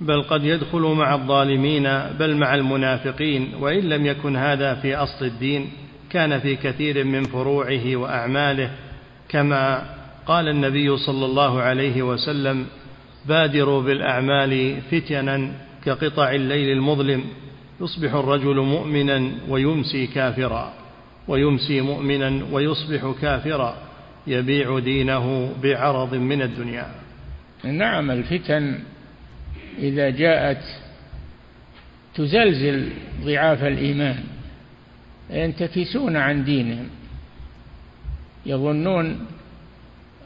بل قد يدخل مع الظالمين بل مع المنافقين وإن لم يكن هذا في أصل الدين كان في كثير من فروعه وأعماله. كما قال النبي صلى الله عليه وسلم بادروا بالأعمال فتنا كقطع الليل المظلم. يصبح الرجل مؤمنا ويمسي كافرا ويمسي مؤمنا ويصبح كافرا يبيع دينه بعرض من الدنيا. نعم الفتن إذا جاءت تزلزل ضعاف الإيمان ينتكسون عن دينهم يظنون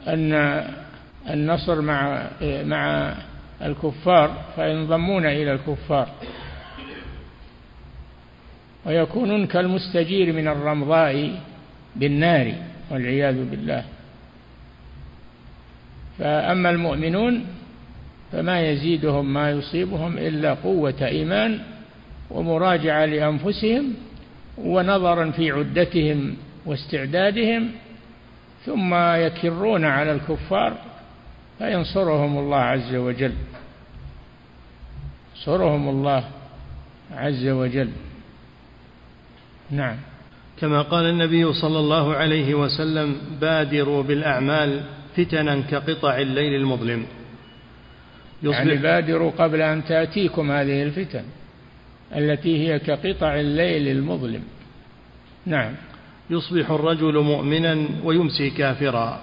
أن النصر مع مع الكفار فينضمون إلى الكفار. ويكونون كالمستجير من الرمضاء بالنار والعياذ بالله. فأما المؤمنون فما يزيدهم ما يصيبهم إلا قوة إيمان ومراجعة لأنفسهم ونظرا في عدتهم واستعدادهم ثم يكرون على الكفار فينصرهم الله عز وجل. ينصرهم الله عز وجل. نعم. كما قال النبي صلى الله عليه وسلم بادروا بالأعمال فتنا كقطع الليل المظلم. يعني بادروا قبل أن تأتيكم هذه الفتن التي هي كقطع الليل المظلم. نعم. يصبح الرجل مؤمنا ويمسي كافرا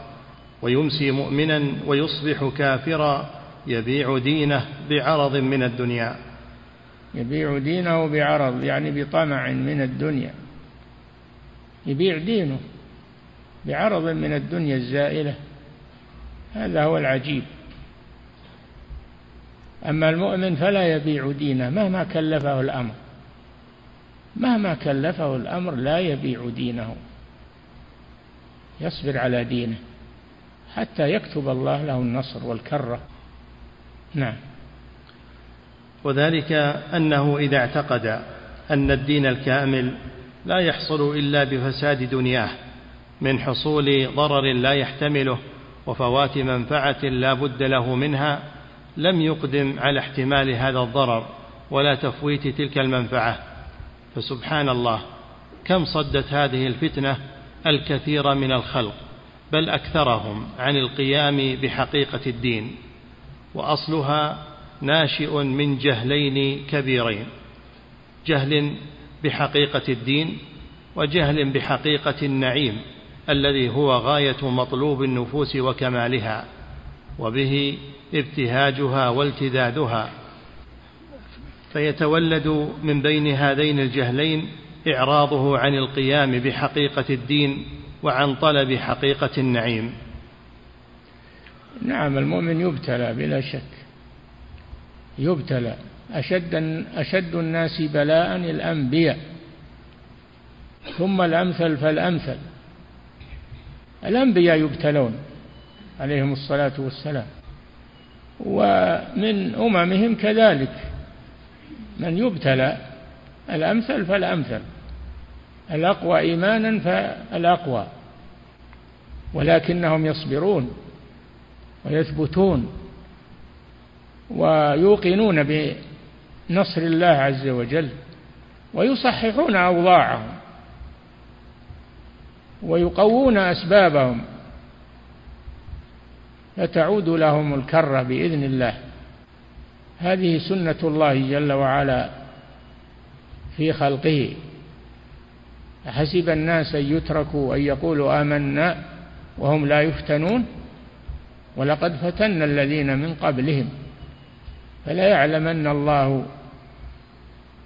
ويمسي مؤمنا ويصبح كافرا يبيع دينه بعرض من الدنيا. يبيع دينه بعرض يعني بطمع من الدنيا. يبيع دينه بعرض من الدنيا الزائلة. هذا هو العجيب. أما المؤمن فلا يبيع دينه مهما كلفه الأمر. مهما كلفه الأمر لا يبيع دينه. يصبر على دينه حتى يكتب الله له النصر والكرة. نعم. وذلك أنه إذا اعتقد أن الدين الكامل لا يحصل إلا بفساد دنياه من حصول ضرر لا يحتمله وفوات منفعة لا بد له منها لم يقدم على احتمال هذا الضرر ولا تفويت تلك المنفعة. فسبحان الله كم صدت هذه الفتنة الكثير من الخلق بل أكثرهم عن القيام بحقيقة الدين. وأصلها ناشئ من جهلين كبيرين جهل بحقيقة الدين وجهل بحقيقة النعيم الذي هو غاية مطلوب النفوس وكمالها وبه ابتهاجها والتذاذها فيتولد من بين هذين الجهلين إعراضه عن القيام بحقيقة الدين وعن طلب حقيقة النعيم. نعم المؤمن يبتلى بلا شك. يبتلى. أشد, أشد الناس بلاء الأنبياء. ثم الأمثل فالأمثل. الأنبياء يبتلون عليهم الصلاة والسلام. ومن أممهم كذلك. من يبتلى الأمثل فالأمثل. الأقوى إيمانا فالأقوى. ولكنهم يصبرون ويثبتون. ويوقنون بنصر الله عز وجل ويصححون أوضاعهم ويقوون أسبابهم فتعود لهم الكرة بإذن الله. هذه سنة الله جل وعلا في خلقه. أحسب الناس أن يتركوا أن يقولوا آمنا وهم لا يفتنون؟ ولقد فتنا الذين من قبلهم. فلا يعلمن الله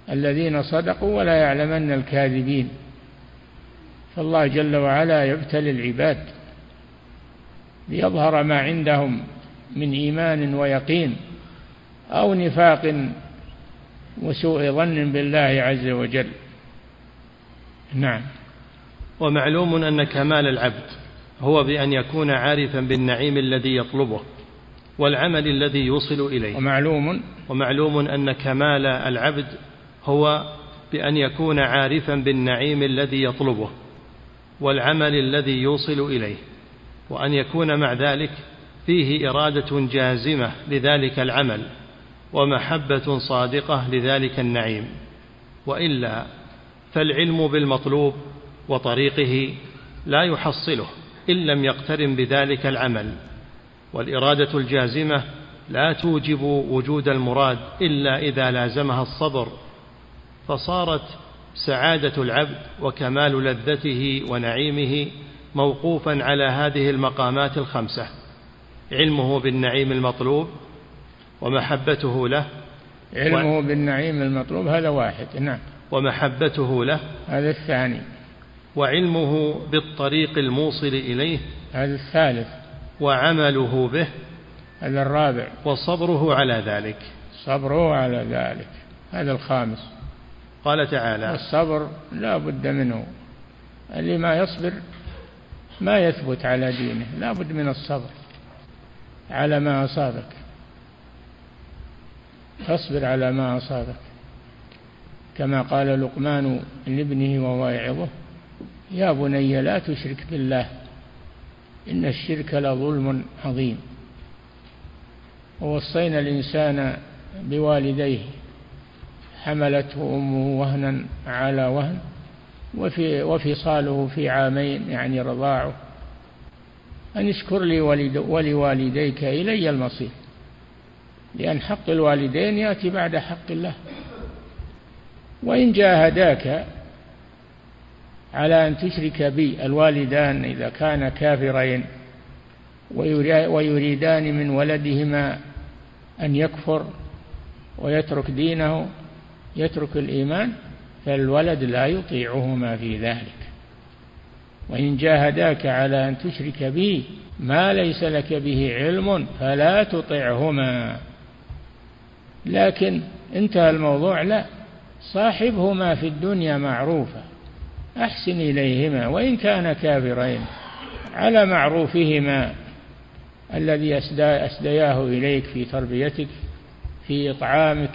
الذين صدقوا ولا يعلمن الكاذبين. فالله جل وعلا يبتلي العباد ليظهر ما عندهم من إيمان ويقين أو نفاق وسوء ظن بالله عز وجل. نعم. ومعلوم أن كمال العبد هو بأن يكون عارفا بالنعيم الذي يطلبه. والعمل الذي يوصل إليه. ومعلوم ومعلوم أن كمال العبد هو بأن يكون عارفا بالنعيم الذي يطلبه والعمل الذي يوصل إليه وأن يكون مع ذلك فيه إرادة جازمة لذلك العمل ومحبة صادقة لذلك النعيم. وإلا فالعلم بالمطلوب وطريقه لا يحصله إن لم يقترن بذلك العمل. والإرادة الجازمة لا توجب وجود المراد إلا إذا لازمها الصبر فصارت سعادة العبد وكمال لذته ونعيمه موقوفا على هذه المقامات الخمسة علمه بالنعيم المطلوب ومحبته له. علمه و... بالنعيم المطلوب هذا واحد نعم. ومحبته له. هذا الثاني. وعلمه بالطريق الموصل إليه. هذا الثالث. وعمله به هذا الرابع. وصبره على ذلك. صبره على ذلك. هذا الخامس. قال تعالى الصبر لا بد منه. اللي ما يصبر ما يثبت على دينه. لا بد من الصبر على ما أصابك. فاصبر على ما أصابك. كما قال لقمان لابنه وهو يعظه يا بني لا تشرك بالله. إن الشرك لظلم عظيم. ووصينا الإنسان بوالديه حملته أمه وهنا على وهن وفي وفصاله في عامين يعني رضاعه. أن اشكر لي ولوالديك إلي المصير لأن حق الوالدين يأتي بعد حق الله. وإن جاهداك على أن تشرك بي الوالدان إذا كان كافرين ويريدان من ولدهما أن يكفر ويترك دينه يترك الإيمان فالولد لا يطيعهما في ذلك. وإن جاهداك على أن تشرك بي ما ليس لك به علم فلا تطعهما. لكن انتهى الموضوع لا صاحبهما في الدنيا معروفة. أحسن إليهما وإن كان كافرين على معروفهما الذي أسدياه إليك في تربيتك في إطعامك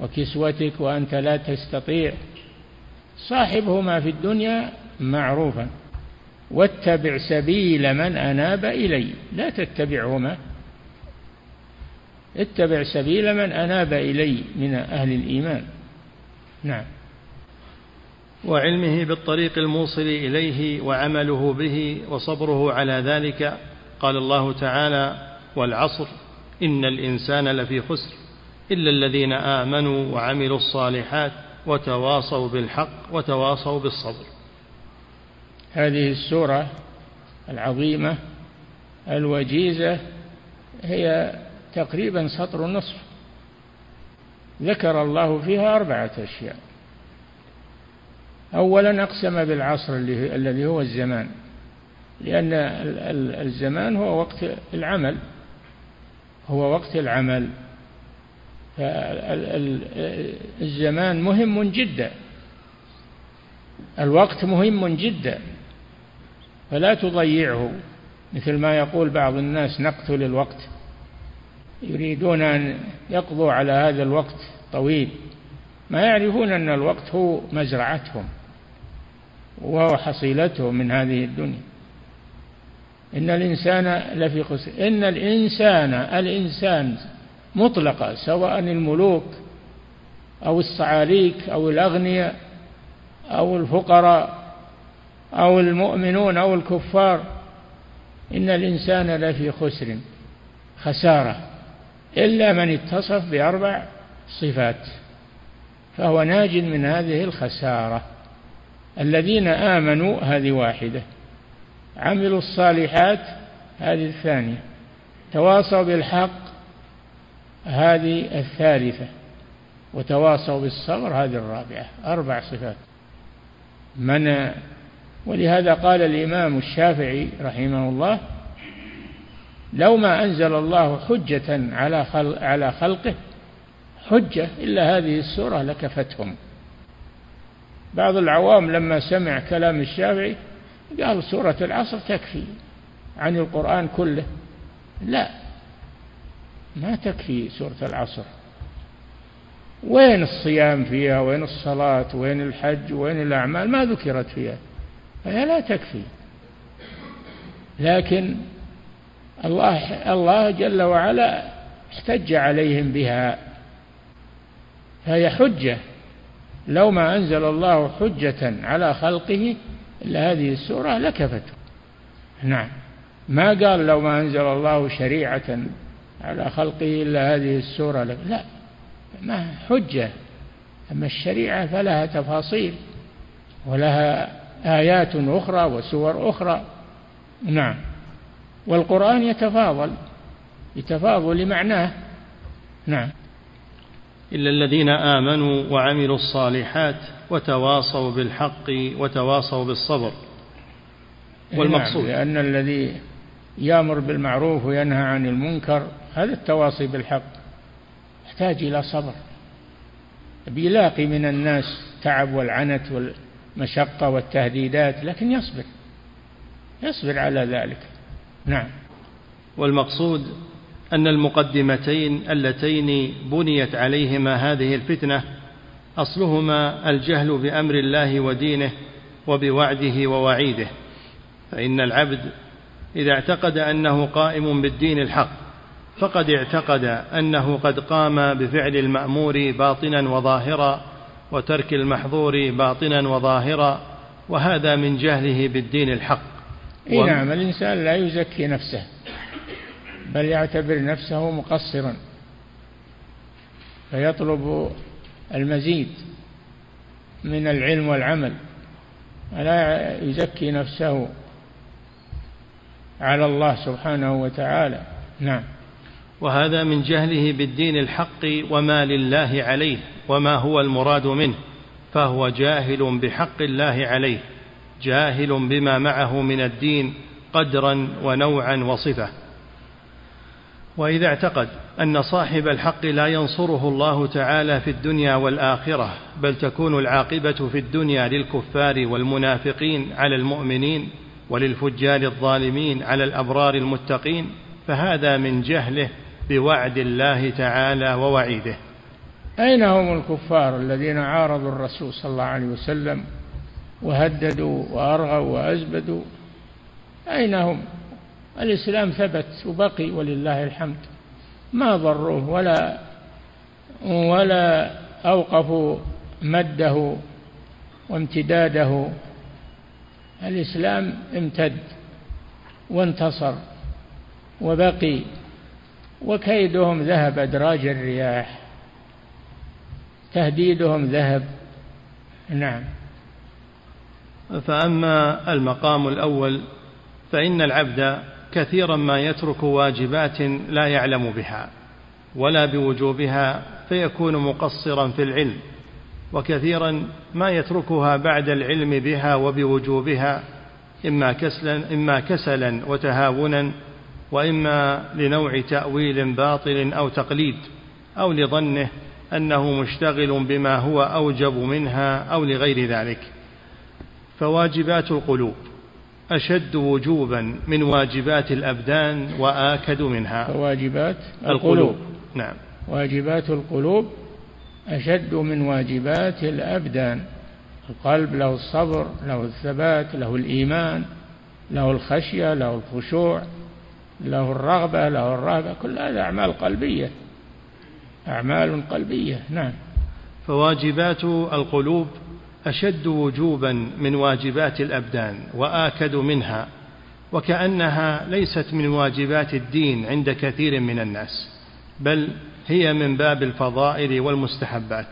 وكسوتك وأنت لا تستطيع. صاحبهما في الدنيا معروفا. واتبع سبيل من أناب إلي لا تتبعهما. اتبع سبيل من أناب إلي من أهل الإيمان. نعم. وعلمه بالطريق الموصل إليه وعمله به وصبره على ذلك قال الله تعالى والعصر إن الإنسان لفي خسر إلا الذين آمنوا وعملوا الصالحات وتواصوا بالحق وتواصوا بالصبر. هذه السورة العظيمة الوجيزة هي تقريبا سطر نصف ذكر الله فيها أربعة أشياء. أولا أقسم بالعصر الذي هو الزمان لأن الزمان هو وقت العمل هو وقت العمل. الزمان مهم جدا الوقت مهم جدا فلا تضيعه. مثل ما يقول بعض الناس نقتل الوقت. يريدون أن يقضوا على هذا الوقت طويل. ما يعرفون أن الوقت هو مزرعتهم. وهو حصيلتهم من هذه الدنيا. إن الإنسان لفي خسر. إن الإنسان الإنسان مطلقة سواء الملوك أو الصعاليك أو الأغنياء أو الفقراء أو المؤمنون أو الكفار إن الإنسان لفي خسر خسارة إلا من اتصف بأربع صفات فهو ناج من هذه الخسارة. الذين آمنوا هذه واحدة. عملوا الصالحات هذه الثانية. تواصوا بالحق هذه الثالثة. وتواصوا بالصبر هذه الرابعة. أربع صفات. من ولهذا قال الإمام الشافعي رحمه الله لو ما أنزل الله حجة على خلق على خلقه حجة إلا هذه السورة لكفتهم. بعض العوام لما سمع كلام الشافعي قال سورة العصر تكفي عن القرآن كله. لا ما تكفي سورة العصر. وين الصيام فيها؟ وين الصلاة؟ وين الحج؟ وين الأعمال؟ ما ذكرت فيها. فهي لا تكفي. لكن الله الله جل وعلا احتج عليهم بها. فهي حجة. لو ما أنزل الله حجة على خلقه إلا هذه السورة لكفته نعم. ما قال لو ما أنزل الله شريعة على خلقه إلا هذه السورة لا. ما حجة. أما الشريعة فلها تفاصيل ولها آيات أخرى وسور أخرى. نعم. والقرآن يتفاضل. يتفاضل لمعناه. نعم. إلا الذين آمنوا وعملوا الصالحات وتواصوا بالحق وتواصوا بالصبر. والمقصود نعم لأن الذي يأمر بالمعروف وينهى عن المنكر هذا التواصي بالحق. يحتاج إلى صبر. بيلاقي من الناس تعب والعنت والمشقة والتهديدات لكن يصبر. يصبر على ذلك. نعم. والمقصود أن المقدمتين اللتين بنيت عليهما هذه الفتنة أصلهما الجهل بأمر الله ودينه وبوعده ووعيده. فإن العبد إذا اعتقد أنه قائم بالدين الحق فقد اعتقد أنه قد قام بفعل المأمور باطنا وظاهرا وترك المحظور باطنا وظاهرا وهذا من جهله بالدين الحق. إيه نعم الإنسان لا يزكي نفسه. بل يعتبر نفسه مقصرا. فيطلب المزيد من العلم والعمل. ولا يزكي نفسه على الله سبحانه وتعالى. نعم. وهذا من جهله بالدين الحق وما لله عليه وما هو المراد منه فهو جاهل بحق الله عليه جاهل بما معه من الدين قدرا ونوعا وصفة. وإذا اعتقد أن صاحب الحق لا ينصره الله تعالى في الدنيا والآخرة بل تكون العاقبة في الدنيا للكفار والمنافقين على المؤمنين وللفجار الظالمين على الأبرار المتقين فهذا من جهله بوعد الله تعالى ووعيده. أين هم الكفار الذين عارضوا الرسول صلى الله عليه وسلم وهددوا وأرغوا وأزبدوا؟ أين هم؟ الإسلام ثبت وبقي ولله الحمد. ما ضروه ولا ولا اوقفوا مده وامتداده. الإسلام امتد وانتصر وبقي وكيدهم ذهب أدراج الرياح تهديدهم ذهب. نعم. فأما المقام الأول فإن العبد كثيرا ما يترك واجبات لا يعلم بها ولا بوجوبها فيكون مقصرا في العلم وكثيرا ما يتركها بعد العلم بها وبوجوبها إما كسلا إما كسلا وتهاونا وإما لنوع تأويل باطل أو تقليد أو لظنه أنه مشتغل بما هو أوجب منها أو لغير ذلك. فواجبات القلوب. أشد وجوبا من واجبات الأبدان وآكد منها. فواجبات القلوب, القلوب. نعم. واجبات القلوب أشد من واجبات الأبدان. القلب له الصبر له الثبات له الإيمان له الخشية له الخشوع له الرغبة له الرهبة. كل هذا أعمال قلبية. أعمال قلبية. نعم. فواجبات القلوب أشد وجوبا من واجبات الأبدان وآكد منها وكأنها ليست من واجبات الدين عند كثير من الناس بل هي من باب الفضائل والمستحبات.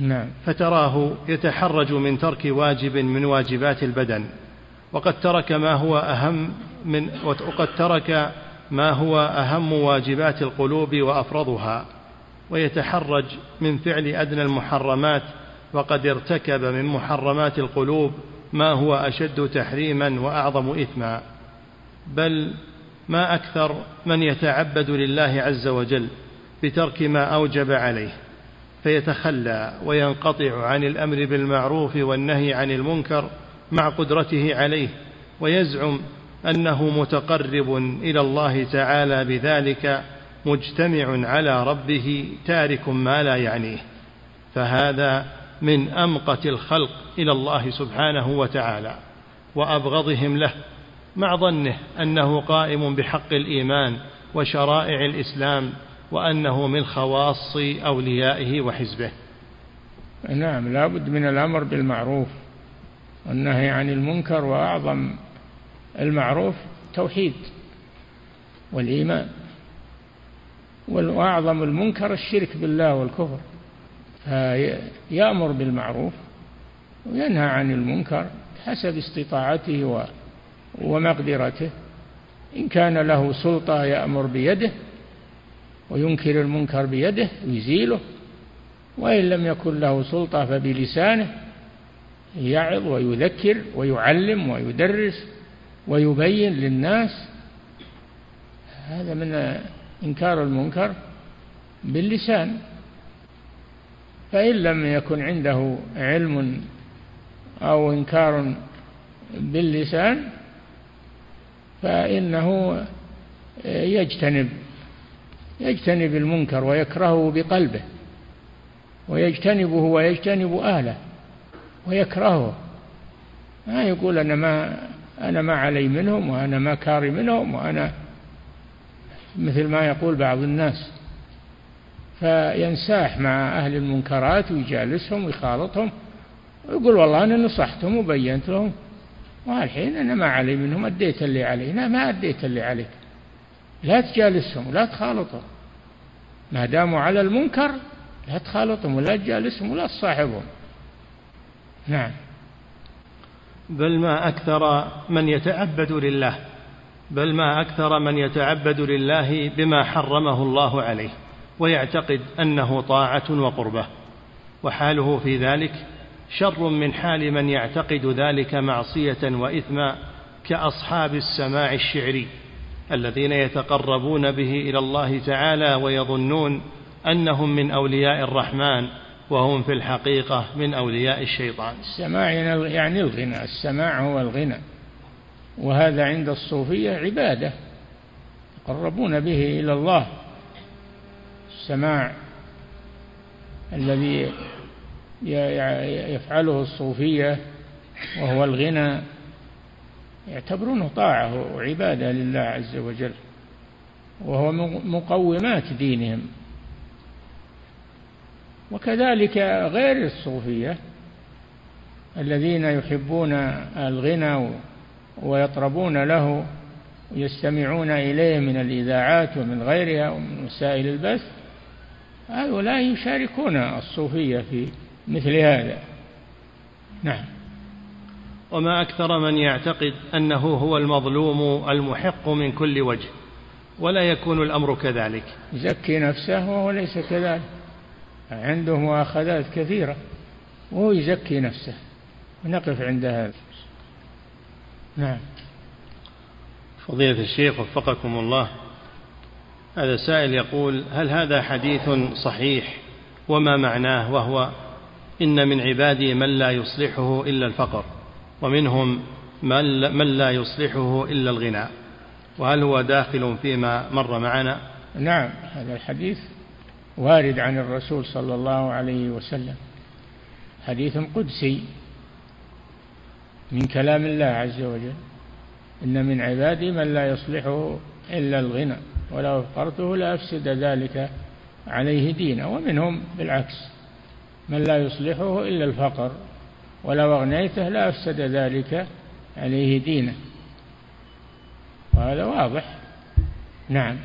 نعم. فتراه يتحرج من ترك واجب من واجبات البدن وقد ترك ما هو أهم من وقد ترك ما هو أهم واجبات القلوب وأفرضها ويتحرج من فعل أدنى المحرمات وقد ارتكب من محرمات القلوب ما هو أشد تحريما وأعظم إثما بل ما أكثر من يتعبد لله عز وجل بترك ما أوجب عليه فيتخلى وينقطع عن الأمر بالمعروف والنهي عن المنكر مع قدرته عليه ويزعم أنه متقرب إلى الله تعالى بذلك مجتمع على ربه تارك ما لا يعنيه. فهذا من أمقت الخلق إلى الله سبحانه وتعالى وأبغضهم له مع ظنه أنه قائم بحق الإيمان وشرائع الإسلام وأنه من خواص أوليائه وحزبه. نعم لا بد من الأمر بالمعروف والنهي عن المنكر وأعظم المعروف توحيد والإيمان وأعظم المنكر الشرك بالله والكفر. فيأمر بالمعروف وينهى عن المنكر حسب استطاعته ومقدرته. إن كان له سلطة يأمر بيده وينكر المنكر بيده ويزيله. وإن لم يكن له سلطة فبلسانه يعظ ويذكر ويعلم ويدرس ويبين للناس. هذا من إنكار المنكر باللسان. فإن لم يكن عنده علم أو إنكار باللسان فإنه يجتنب يجتنب المنكر ويكرهه بقلبه ويجتنبه ويجتنب أهله ويكرهه. ما يقول أنا ما أنا ما علي منهم وأنا ما كاري منهم وأنا مثل ما يقول بعض الناس. فينساح مع أهل المنكرات ويجالسهم ويخالطهم ويقول والله أنا نصحتهم وبينت لهم. والحين أنا ما علي منهم أديت اللي علي. لا ما أديت اللي عليك. لا تجالسهم ولا تخالطهم. ما داموا على المنكر لا تخالطهم ولا تجالسهم ولا تصاحبهم. نعم. بل ما أكثر من يتعبد لله بل ما أكثر من يتعبد لله بما حرمه الله عليه. ويعتقد أنه طاعة وقربة وحاله في ذلك شر من حال من يعتقد ذلك معصية وإثما كأصحاب السماع الشعري الذين يتقربون به إلى الله تعالى ويظنون أنهم من أولياء الرحمن وهم في الحقيقة من أولياء الشيطان. السماع يعني الغنى السماع هو الغنى وهذا عند الصوفية عبادة يقربون به إلى الله. السماع الذي يفعله الصوفية وهو الغنى يعتبرونه طاعة وعبادة لله عز وجل وهو مقومات دينهم. وكذلك غير الصوفية الذين يحبون الغنى ويطربون له ويستمعون إليه من الإذاعات ومن غيرها ومن وسائل البث هؤلاء يشاركون الصوفية في مثل هذا. نعم. وما أكثر من يعتقد أنه هو المظلوم المحق من كل وجه ولا يكون الأمر كذلك. يزكي نفسه وهو ليس كذلك. عنده مؤاخذات كثيرة وهو يزكي نفسه. ونقف عند هذا. نعم. فضيلة الشيخ وفقكم الله. هذا سائل يقول هل هذا حديث صحيح؟ وما معناه؟ وهو إن من عبادي من لا يصلحه إلا الفقر ومنهم من لا يصلحه إلا الغنى وهل هو داخل فيما مر معنا؟ نعم هذا الحديث وارد عن الرسول صلى الله عليه وسلم. حديث قدسي من كلام الله عز وجل إن من عبادي من لا يصلحه إلا الغنى ولو افقرته لأفسد ذلك عليه دينه. ومنهم بالعكس من لا يصلحه إلا الفقر ولو أغنيته لأفسد ذلك عليه دينه. وهذا واضح. نعم.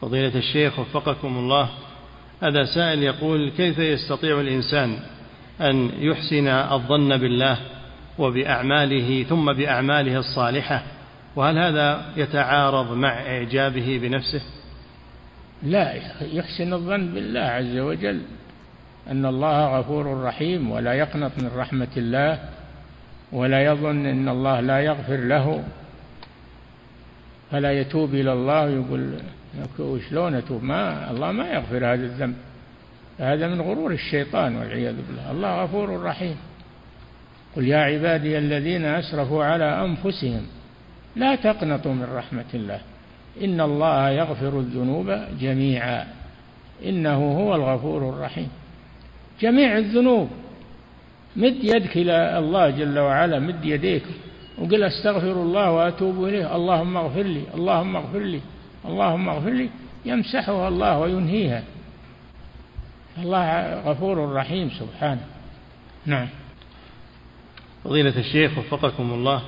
فضيلة الشيخ وفقكم الله هذا سائل يقول كيف يستطيع الإنسان أن يحسن الظن بالله وبأعماله ثم بأعماله الصالحة؟ وهل هذا يتعارض مع إعجابه بنفسه؟ لا يحسن الظن بالله عز وجل أن الله غفور رحيم ولا يقنط من رحمة الله ولا يظن أن الله لا يغفر له. فلا يتوب إلى الله ويقول شلون أتوب؟ ما الله ما يغفر هذا الذنب. هذا من غرور الشيطان والعياذ بالله. الله غفور رحيم. قل يا عبادي الذين أسرفوا على أنفسهم لا تقنطوا من رحمة الله. إن الله يغفر الذنوب جميعا. إنه هو الغفور الرحيم. جميع الذنوب. مد يدك إلى الله جل وعلا. مد يديك. وقل أستغفر الله وأتوب إليه. اللهم اغفر لي. اللهم اغفر لي. اللهم اغفر لي. يمسحها الله وينهيها. الله غفور رحيم. سبحانه. نعم. فضيلة الشيخ وفقكم الله.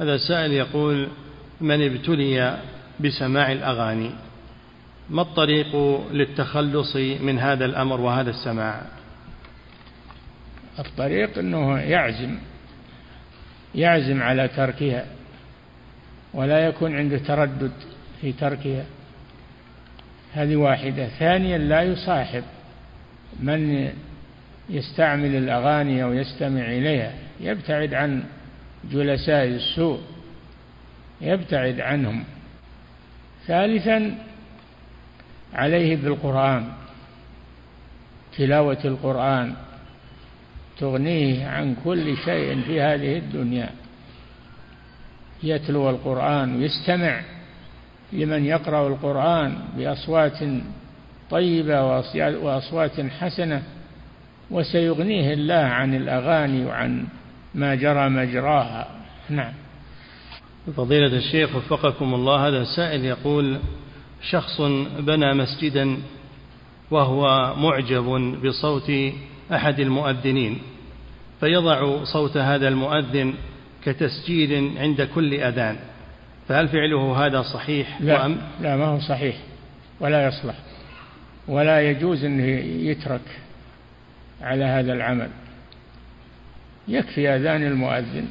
هذا سائل يقول من ابتلي بسماع الأغاني؟ ما الطريق للتخلص من هذا الأمر وهذا السماع؟ الطريق أنه يعزم يعزم على تركها ولا يكون عنده تردد في تركها. هذه واحدة. ثانيا لا يصاحب من يستعمل الأغاني أو يستمع إليها يبتعد عن جلساء السوء يبتعد عنهم. ثالثا عليه بالقرآن تلاوة القرآن تغنيه عن كل شيء في هذه الدنيا. يتلو القرآن ويستمع لمن يقرأ القرآن بأصوات طيبة وأصوات حسنة وسيغنيه الله عن الأغاني وعن ما جرى مجراها. نعم. فضيلة الشيخ وفقكم الله هذا سائل يقول شخص بنى مسجدا وهو معجب بصوت أحد المؤذنين فيضع صوت هذا المؤذن كتسجيل عند كل أذان فهل فعله هذا صحيح؟ لا, وأم؟ لا ما هو صحيح ولا يصلح ولا يجوز أنه يترك على هذا العمل. يكفي أذان المؤذن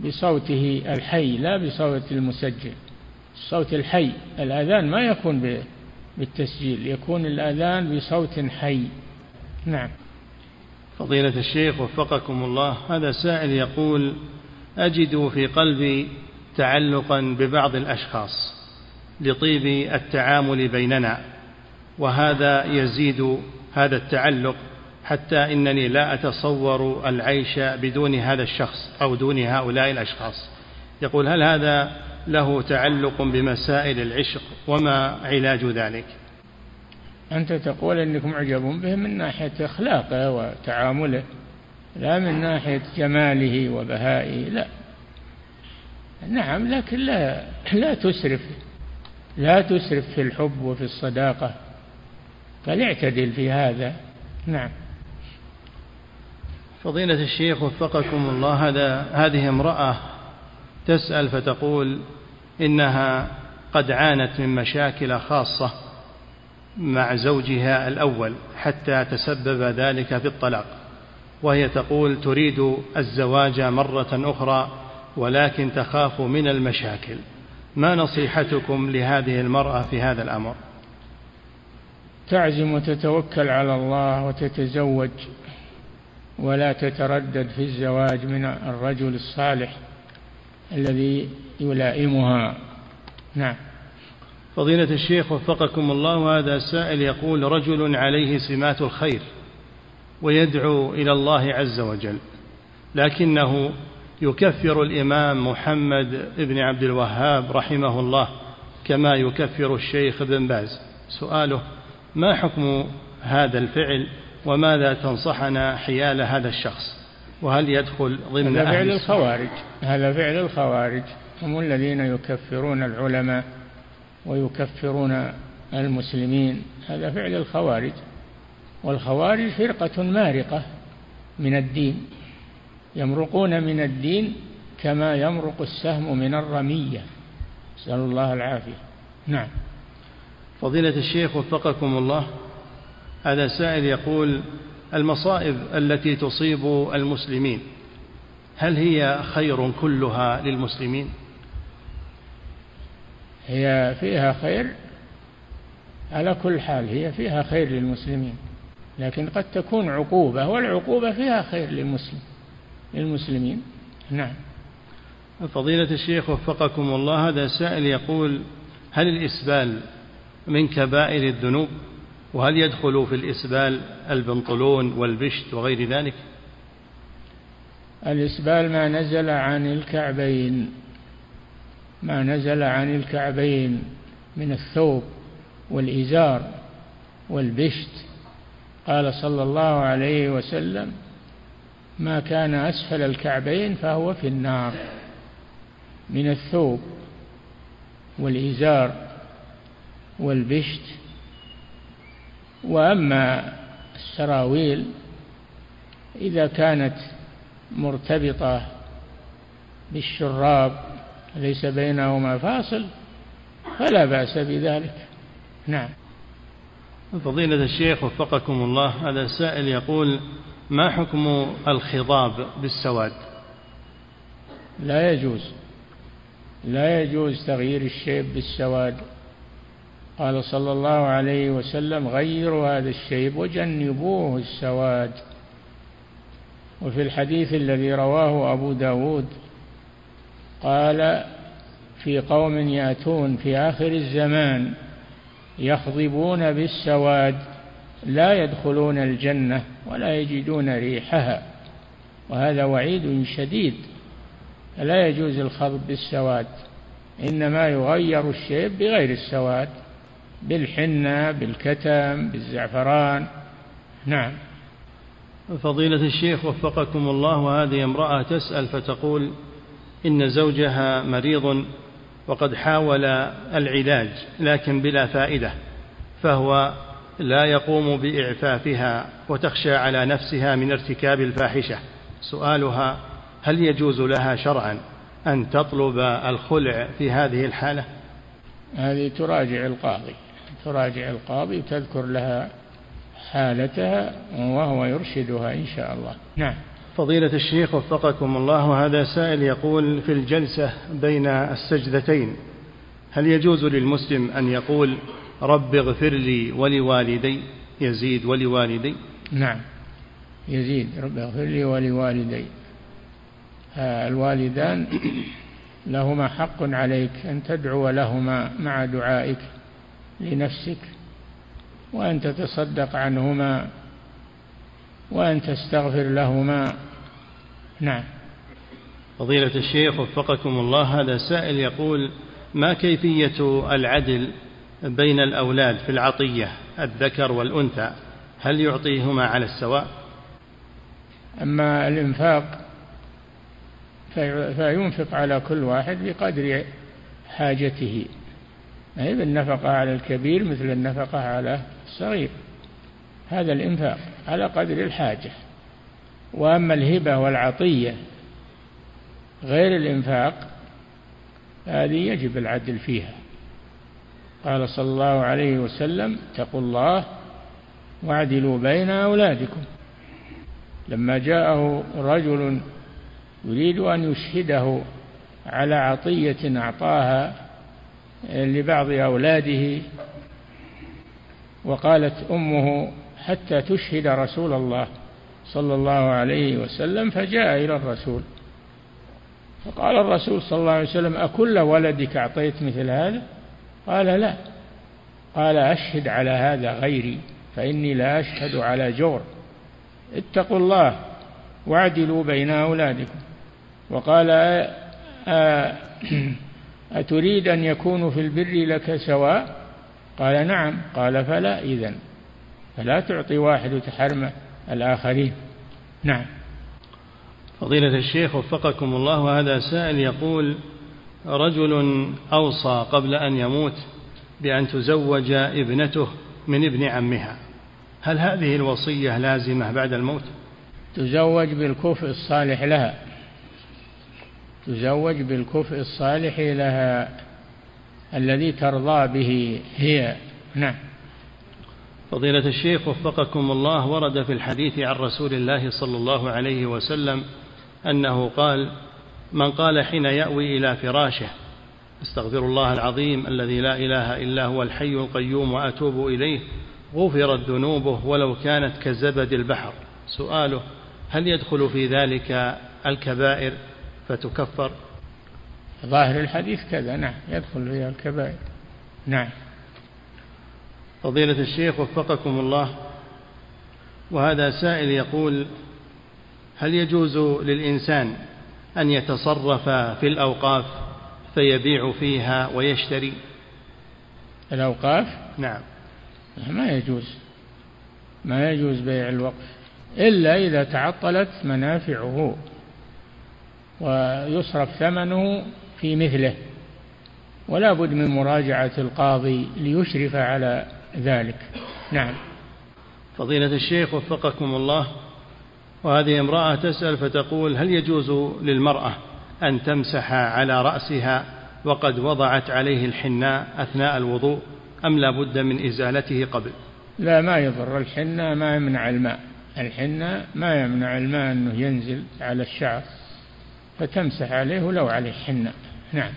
بصوته الحي لا بصوت المسجل. الصوت الحي الأذان ما يكون بالتسجيل يكون الأذان بصوت حي. نعم. فضيلة الشيخ وفقكم الله هذا سائل يقول أجد في قلبي تعلقا ببعض الأشخاص لطيب التعامل بيننا وهذا يزيد هذا التعلق حتى إنني لا أتصور العيش بدون هذا الشخص أو دون هؤلاء الأشخاص. يقول هل هذا له تعلق بمسائل العشق وما علاج ذلك؟ أنت تقول أنك معجب به من ناحية أخلاقه وتعامله لا من ناحية جماله وبهائه لا. نعم لكن لا لا تسرف لا تسرف في الحب وفي الصداقة فليعتدل في هذا. نعم. فضيلة الشيخ وفقكم الله هذا هذه امرأة تسأل فتقول إنها قد عانت من مشاكل خاصة مع زوجها الأول حتى تسبب ذلك في الطلاق وهي تقول تريد الزواج مرة أخرى ولكن تخاف من المشاكل. ما نصيحتكم لهذه المرأة في هذا الأمر؟ تعزم وتتوكل على الله وتتزوج. ولا تتردد في الزواج من الرجل الصالح الذي يلائمها. نعم. فضيلة الشيخ وفقكم الله هذا سائل يقول رجل عليه سمات الخير ويدعو إلى الله عز وجل لكنه يكفر الإمام محمد بن عبد الوهاب رحمه الله كما يكفر الشيخ بن باز. سؤاله ما حكم هذا الفعل؟ وماذا تنصحنا حيال هذا الشخص؟ وهل يدخل ضمن هذا فعل الخوارج. هذا فعل الخوارج. هم الذين يكفرون العلماء ويكفرون المسلمين. هذا فعل الخوارج. والخوارج فرقة مارقة من الدين. يمرقون من الدين كما يمرق السهم من الرمية. نسأل الله العافية. نعم. فضيلة الشيخ وفقكم الله. هذا سائل يقول المصائب التي تصيب المسلمين هل هي خير كلها للمسلمين؟ هي فيها خير؟ على كل حال هي فيها خير للمسلمين لكن قد تكون عقوبة والعقوبة فيها خير للمسلم للمسلمين. نعم. فضيلة الشيخ وفقكم الله هذا سائل يقول هل الإسبال من كبائر الذنوب؟ وهل يدخل في الإسبال البنطلون والبشت وغير ذلك؟ الإسبال ما نزل عن الكعبين ما نزل عن الكعبين من الثوب والإزار والبشت. قال صلى الله عليه وسلم ما كان أسفل الكعبين فهو في النار من الثوب والإزار والبشت. وأما السراويل إذا كانت مرتبطة بالشراب ليس بينهما فاصل فلا بأس بذلك. نعم. فضيلة الشيخ وفقكم الله هذا سائل يقول ما حكم الخضاب بالسواد؟ لا يجوز لا يجوز تغيير الشيب بالسواد. قال صلى الله عليه وسلم غيروا هذا الشيب وجنبوه السواد. وفي الحديث الذي رواه أبو داود قال في قوم يأتون في آخر الزمان يخضبون بالسواد لا يدخلون الجنة ولا يجدون ريحها وهذا وعيد شديد لا يجوز الخضب بالسواد إنما يغير الشيب بغير السواد. بالحنة بالكتم بالزعفران. نعم. فضيلة الشيخ وفقكم الله وهذه امرأة تسأل فتقول إن زوجها مريض وقد حاول العلاج لكن بلا فائدة فهو لا يقوم بإعفافها وتخشى على نفسها من ارتكاب الفاحشة. سؤالها هل يجوز لها شرعا أن تطلب الخلع في هذه الحالة؟ هذه تراجع القاضي. تراجع القاضي وتذكر لها حالتها وهو يرشدها إن شاء الله. نعم. فضيلة الشيخ وفقكم الله هذا سائل يقول في الجلسة بين السجدتين هل يجوز للمسلم أن يقول رب اغفر لي ولوالدي؟ يزيد ولوالدي؟ نعم. يزيد رب اغفر لي ولوالدي. الوالدان لهما حق عليك أن تدعو لهما مع دعائك. لنفسك وأن تتصدق عنهما وأن تستغفر لهما. نعم. فضيلة الشيخ وفقكم الله هذا سائل يقول ما كيفية العدل بين الأولاد في العطية الذكر والأنثى؟ هل يعطيهما على السواء؟ أما الإنفاق فينفق على كل واحد بقدر حاجته. هي بالنفقة على الكبير مثل النفقة على الصغير. هذا الإنفاق على قدر الحاجة. وأما الهبة والعطية غير الإنفاق هذه يجب العدل فيها. قال صلى الله عليه وسلم اتقوا الله واعدلوا بين أولادكم. لما جاءه رجل يريد أن يشهده على عطية أعطاها لبعض أولاده وقالت أمه حتى تشهد رسول الله صلى الله عليه وسلم فجاء إلى الرسول. فقال الرسول صلى الله عليه وسلم أكل ولدك أعطيت مثل هذا؟ قال لا. قال أشهد على هذا غيري فإني لا أشهد على جور. اتقوا الله واعدلوا بين أولادكم. وقال أتريد أن يكونوا في البر لك سواء؟ قال نعم. قال فلا إذن. فلا تعطي واحد وتحرم الآخرين. نعم. فضيلة الشيخ وفقكم الله وهذا سائل يقول رجل أوصى قبل أن يموت بأن تزوج ابنته من ابن عمها. هل هذه الوصية لازمة بعد الموت؟ تزوج بالكفء الصالح لها. تزوج بالكفء الصالح لها الذي ترضى به هي. نعم. فضيلة الشيخ وفقكم الله ورد في الحديث عن رسول الله صلى الله عليه وسلم أنه قال من قال حين يأوي إلى فراشه استغفر الله العظيم الذي لا إله إلا هو الحي القيوم وأتوب إليه غفرت ذنوبه ولو كانت كزبد البحر. سؤاله هل يدخل في ذلك الكبائر؟ فتكفر. ظاهر الحديث كذا نعم يدخل فيها الكبائر. نعم. فضيلة الشيخ وفقكم الله. وهذا سائل يقول هل يجوز للإنسان أن يتصرف في الأوقاف فيبيع فيها ويشتري؟ الأوقاف؟ نعم. ما يجوز. ما يجوز بيع الوقف. إلا إذا تعطلت منافعه. ويصرف ثمنه في مثله. ولا بد من مراجعة القاضي ليشرف على ذلك. نعم. فضيلة الشيخ وفقكم الله وهذه امرأة تسأل فتقول هل يجوز للمرأة أن تمسح على رأسها وقد وضعت عليه الحناء أثناء الوضوء أم لا بد من إزالته قبل؟ لا ما يضر الحناء ما يمنع الماء. الحناء ما يمنع الماء أنه ينزل على الشعر. فتمسح عليه ولو عليه حناء نعم.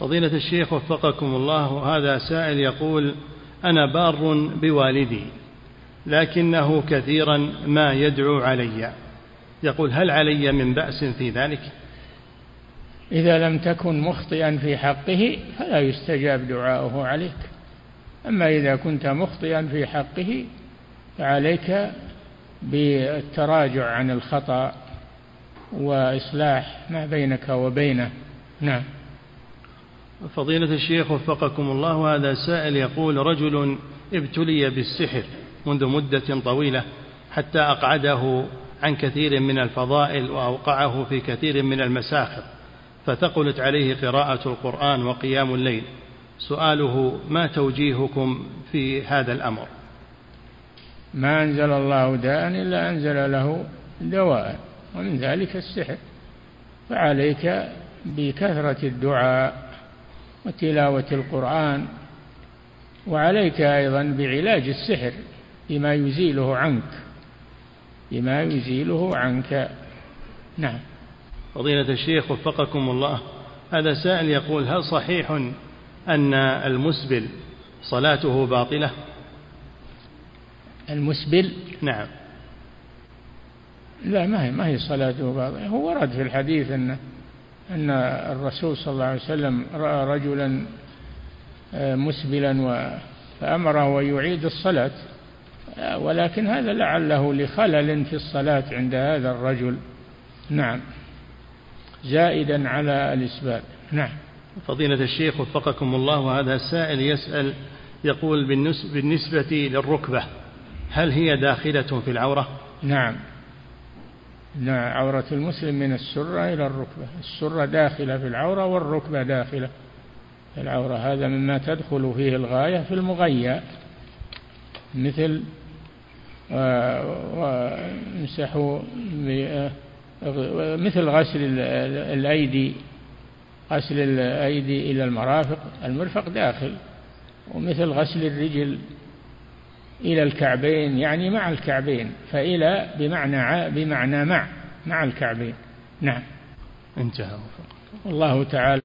فضيلة الشيخ وفقكم الله هذا سائل يقول أنا بار بوالدي لكنه كثيرا ما يدعو علي. يقول هل علي من بأس في ذلك؟ إذا لم تكن مخطئا في حقه فلا يستجاب دعاؤه عليك. أما إذا كنت مخطئا في حقه فعليك بالتراجع عن الخطأ وإصلاح ما بينك وبينه. نعم. فضيلة الشيخ وفقكم الله هذا سائل يقول رجل ابتلي بالسحر منذ مدة طويلة حتى أقعده عن كثير من الفضائل وأوقعه في كثير من المساخط فثقلت عليه قراءة القرآن وقيام الليل. سؤاله ما توجيهكم في هذا الأمر؟ ما أنزل الله داء إلا أنزل له دواء. ومن ذلك السحر. فعليك بكثرة الدعاء وتلاوة القرآن وعليك أيضا بعلاج السحر بما يزيله عنك. بما يزيله عنك. نعم. فضيلة الشيخ وفقكم الله. هذا سائل يقول هل صحيح أن المسبل صلاته باطلة؟ المسبل؟ نعم. لا ما هي ما هي صلاته باطلة هو ورد في الحديث أن أن الرسول صلى الله عليه وسلم رأى رجلا آه، مسبلا فأمره أن يعيد الصلاة. آه، ولكن هذا لعله لخلل في الصلاة عند هذا الرجل. نعم. زائدا على الإسبال نعم. فضيلة الشيخ وفقكم الله وهذا السائل يسأل يقول بالنسبة للركبة هل هي داخلة في العورة؟ نعم. عورة المسلم من السرة إلى الركبة. السرة داخلة في العورة والركبة داخلة. في العورة هذا مما تدخل فيه الغاية في المغيى مثل وامسحوا مثل غسل الأيدي غسل الأيدي إلى المرافق. المرفق داخل. ومثل غسل الرجل إلى الكعبين يعني مع الكعبين فإلى بمعنى بمعنى مع مع الكعبين. نعم. انتهى. الله تعالى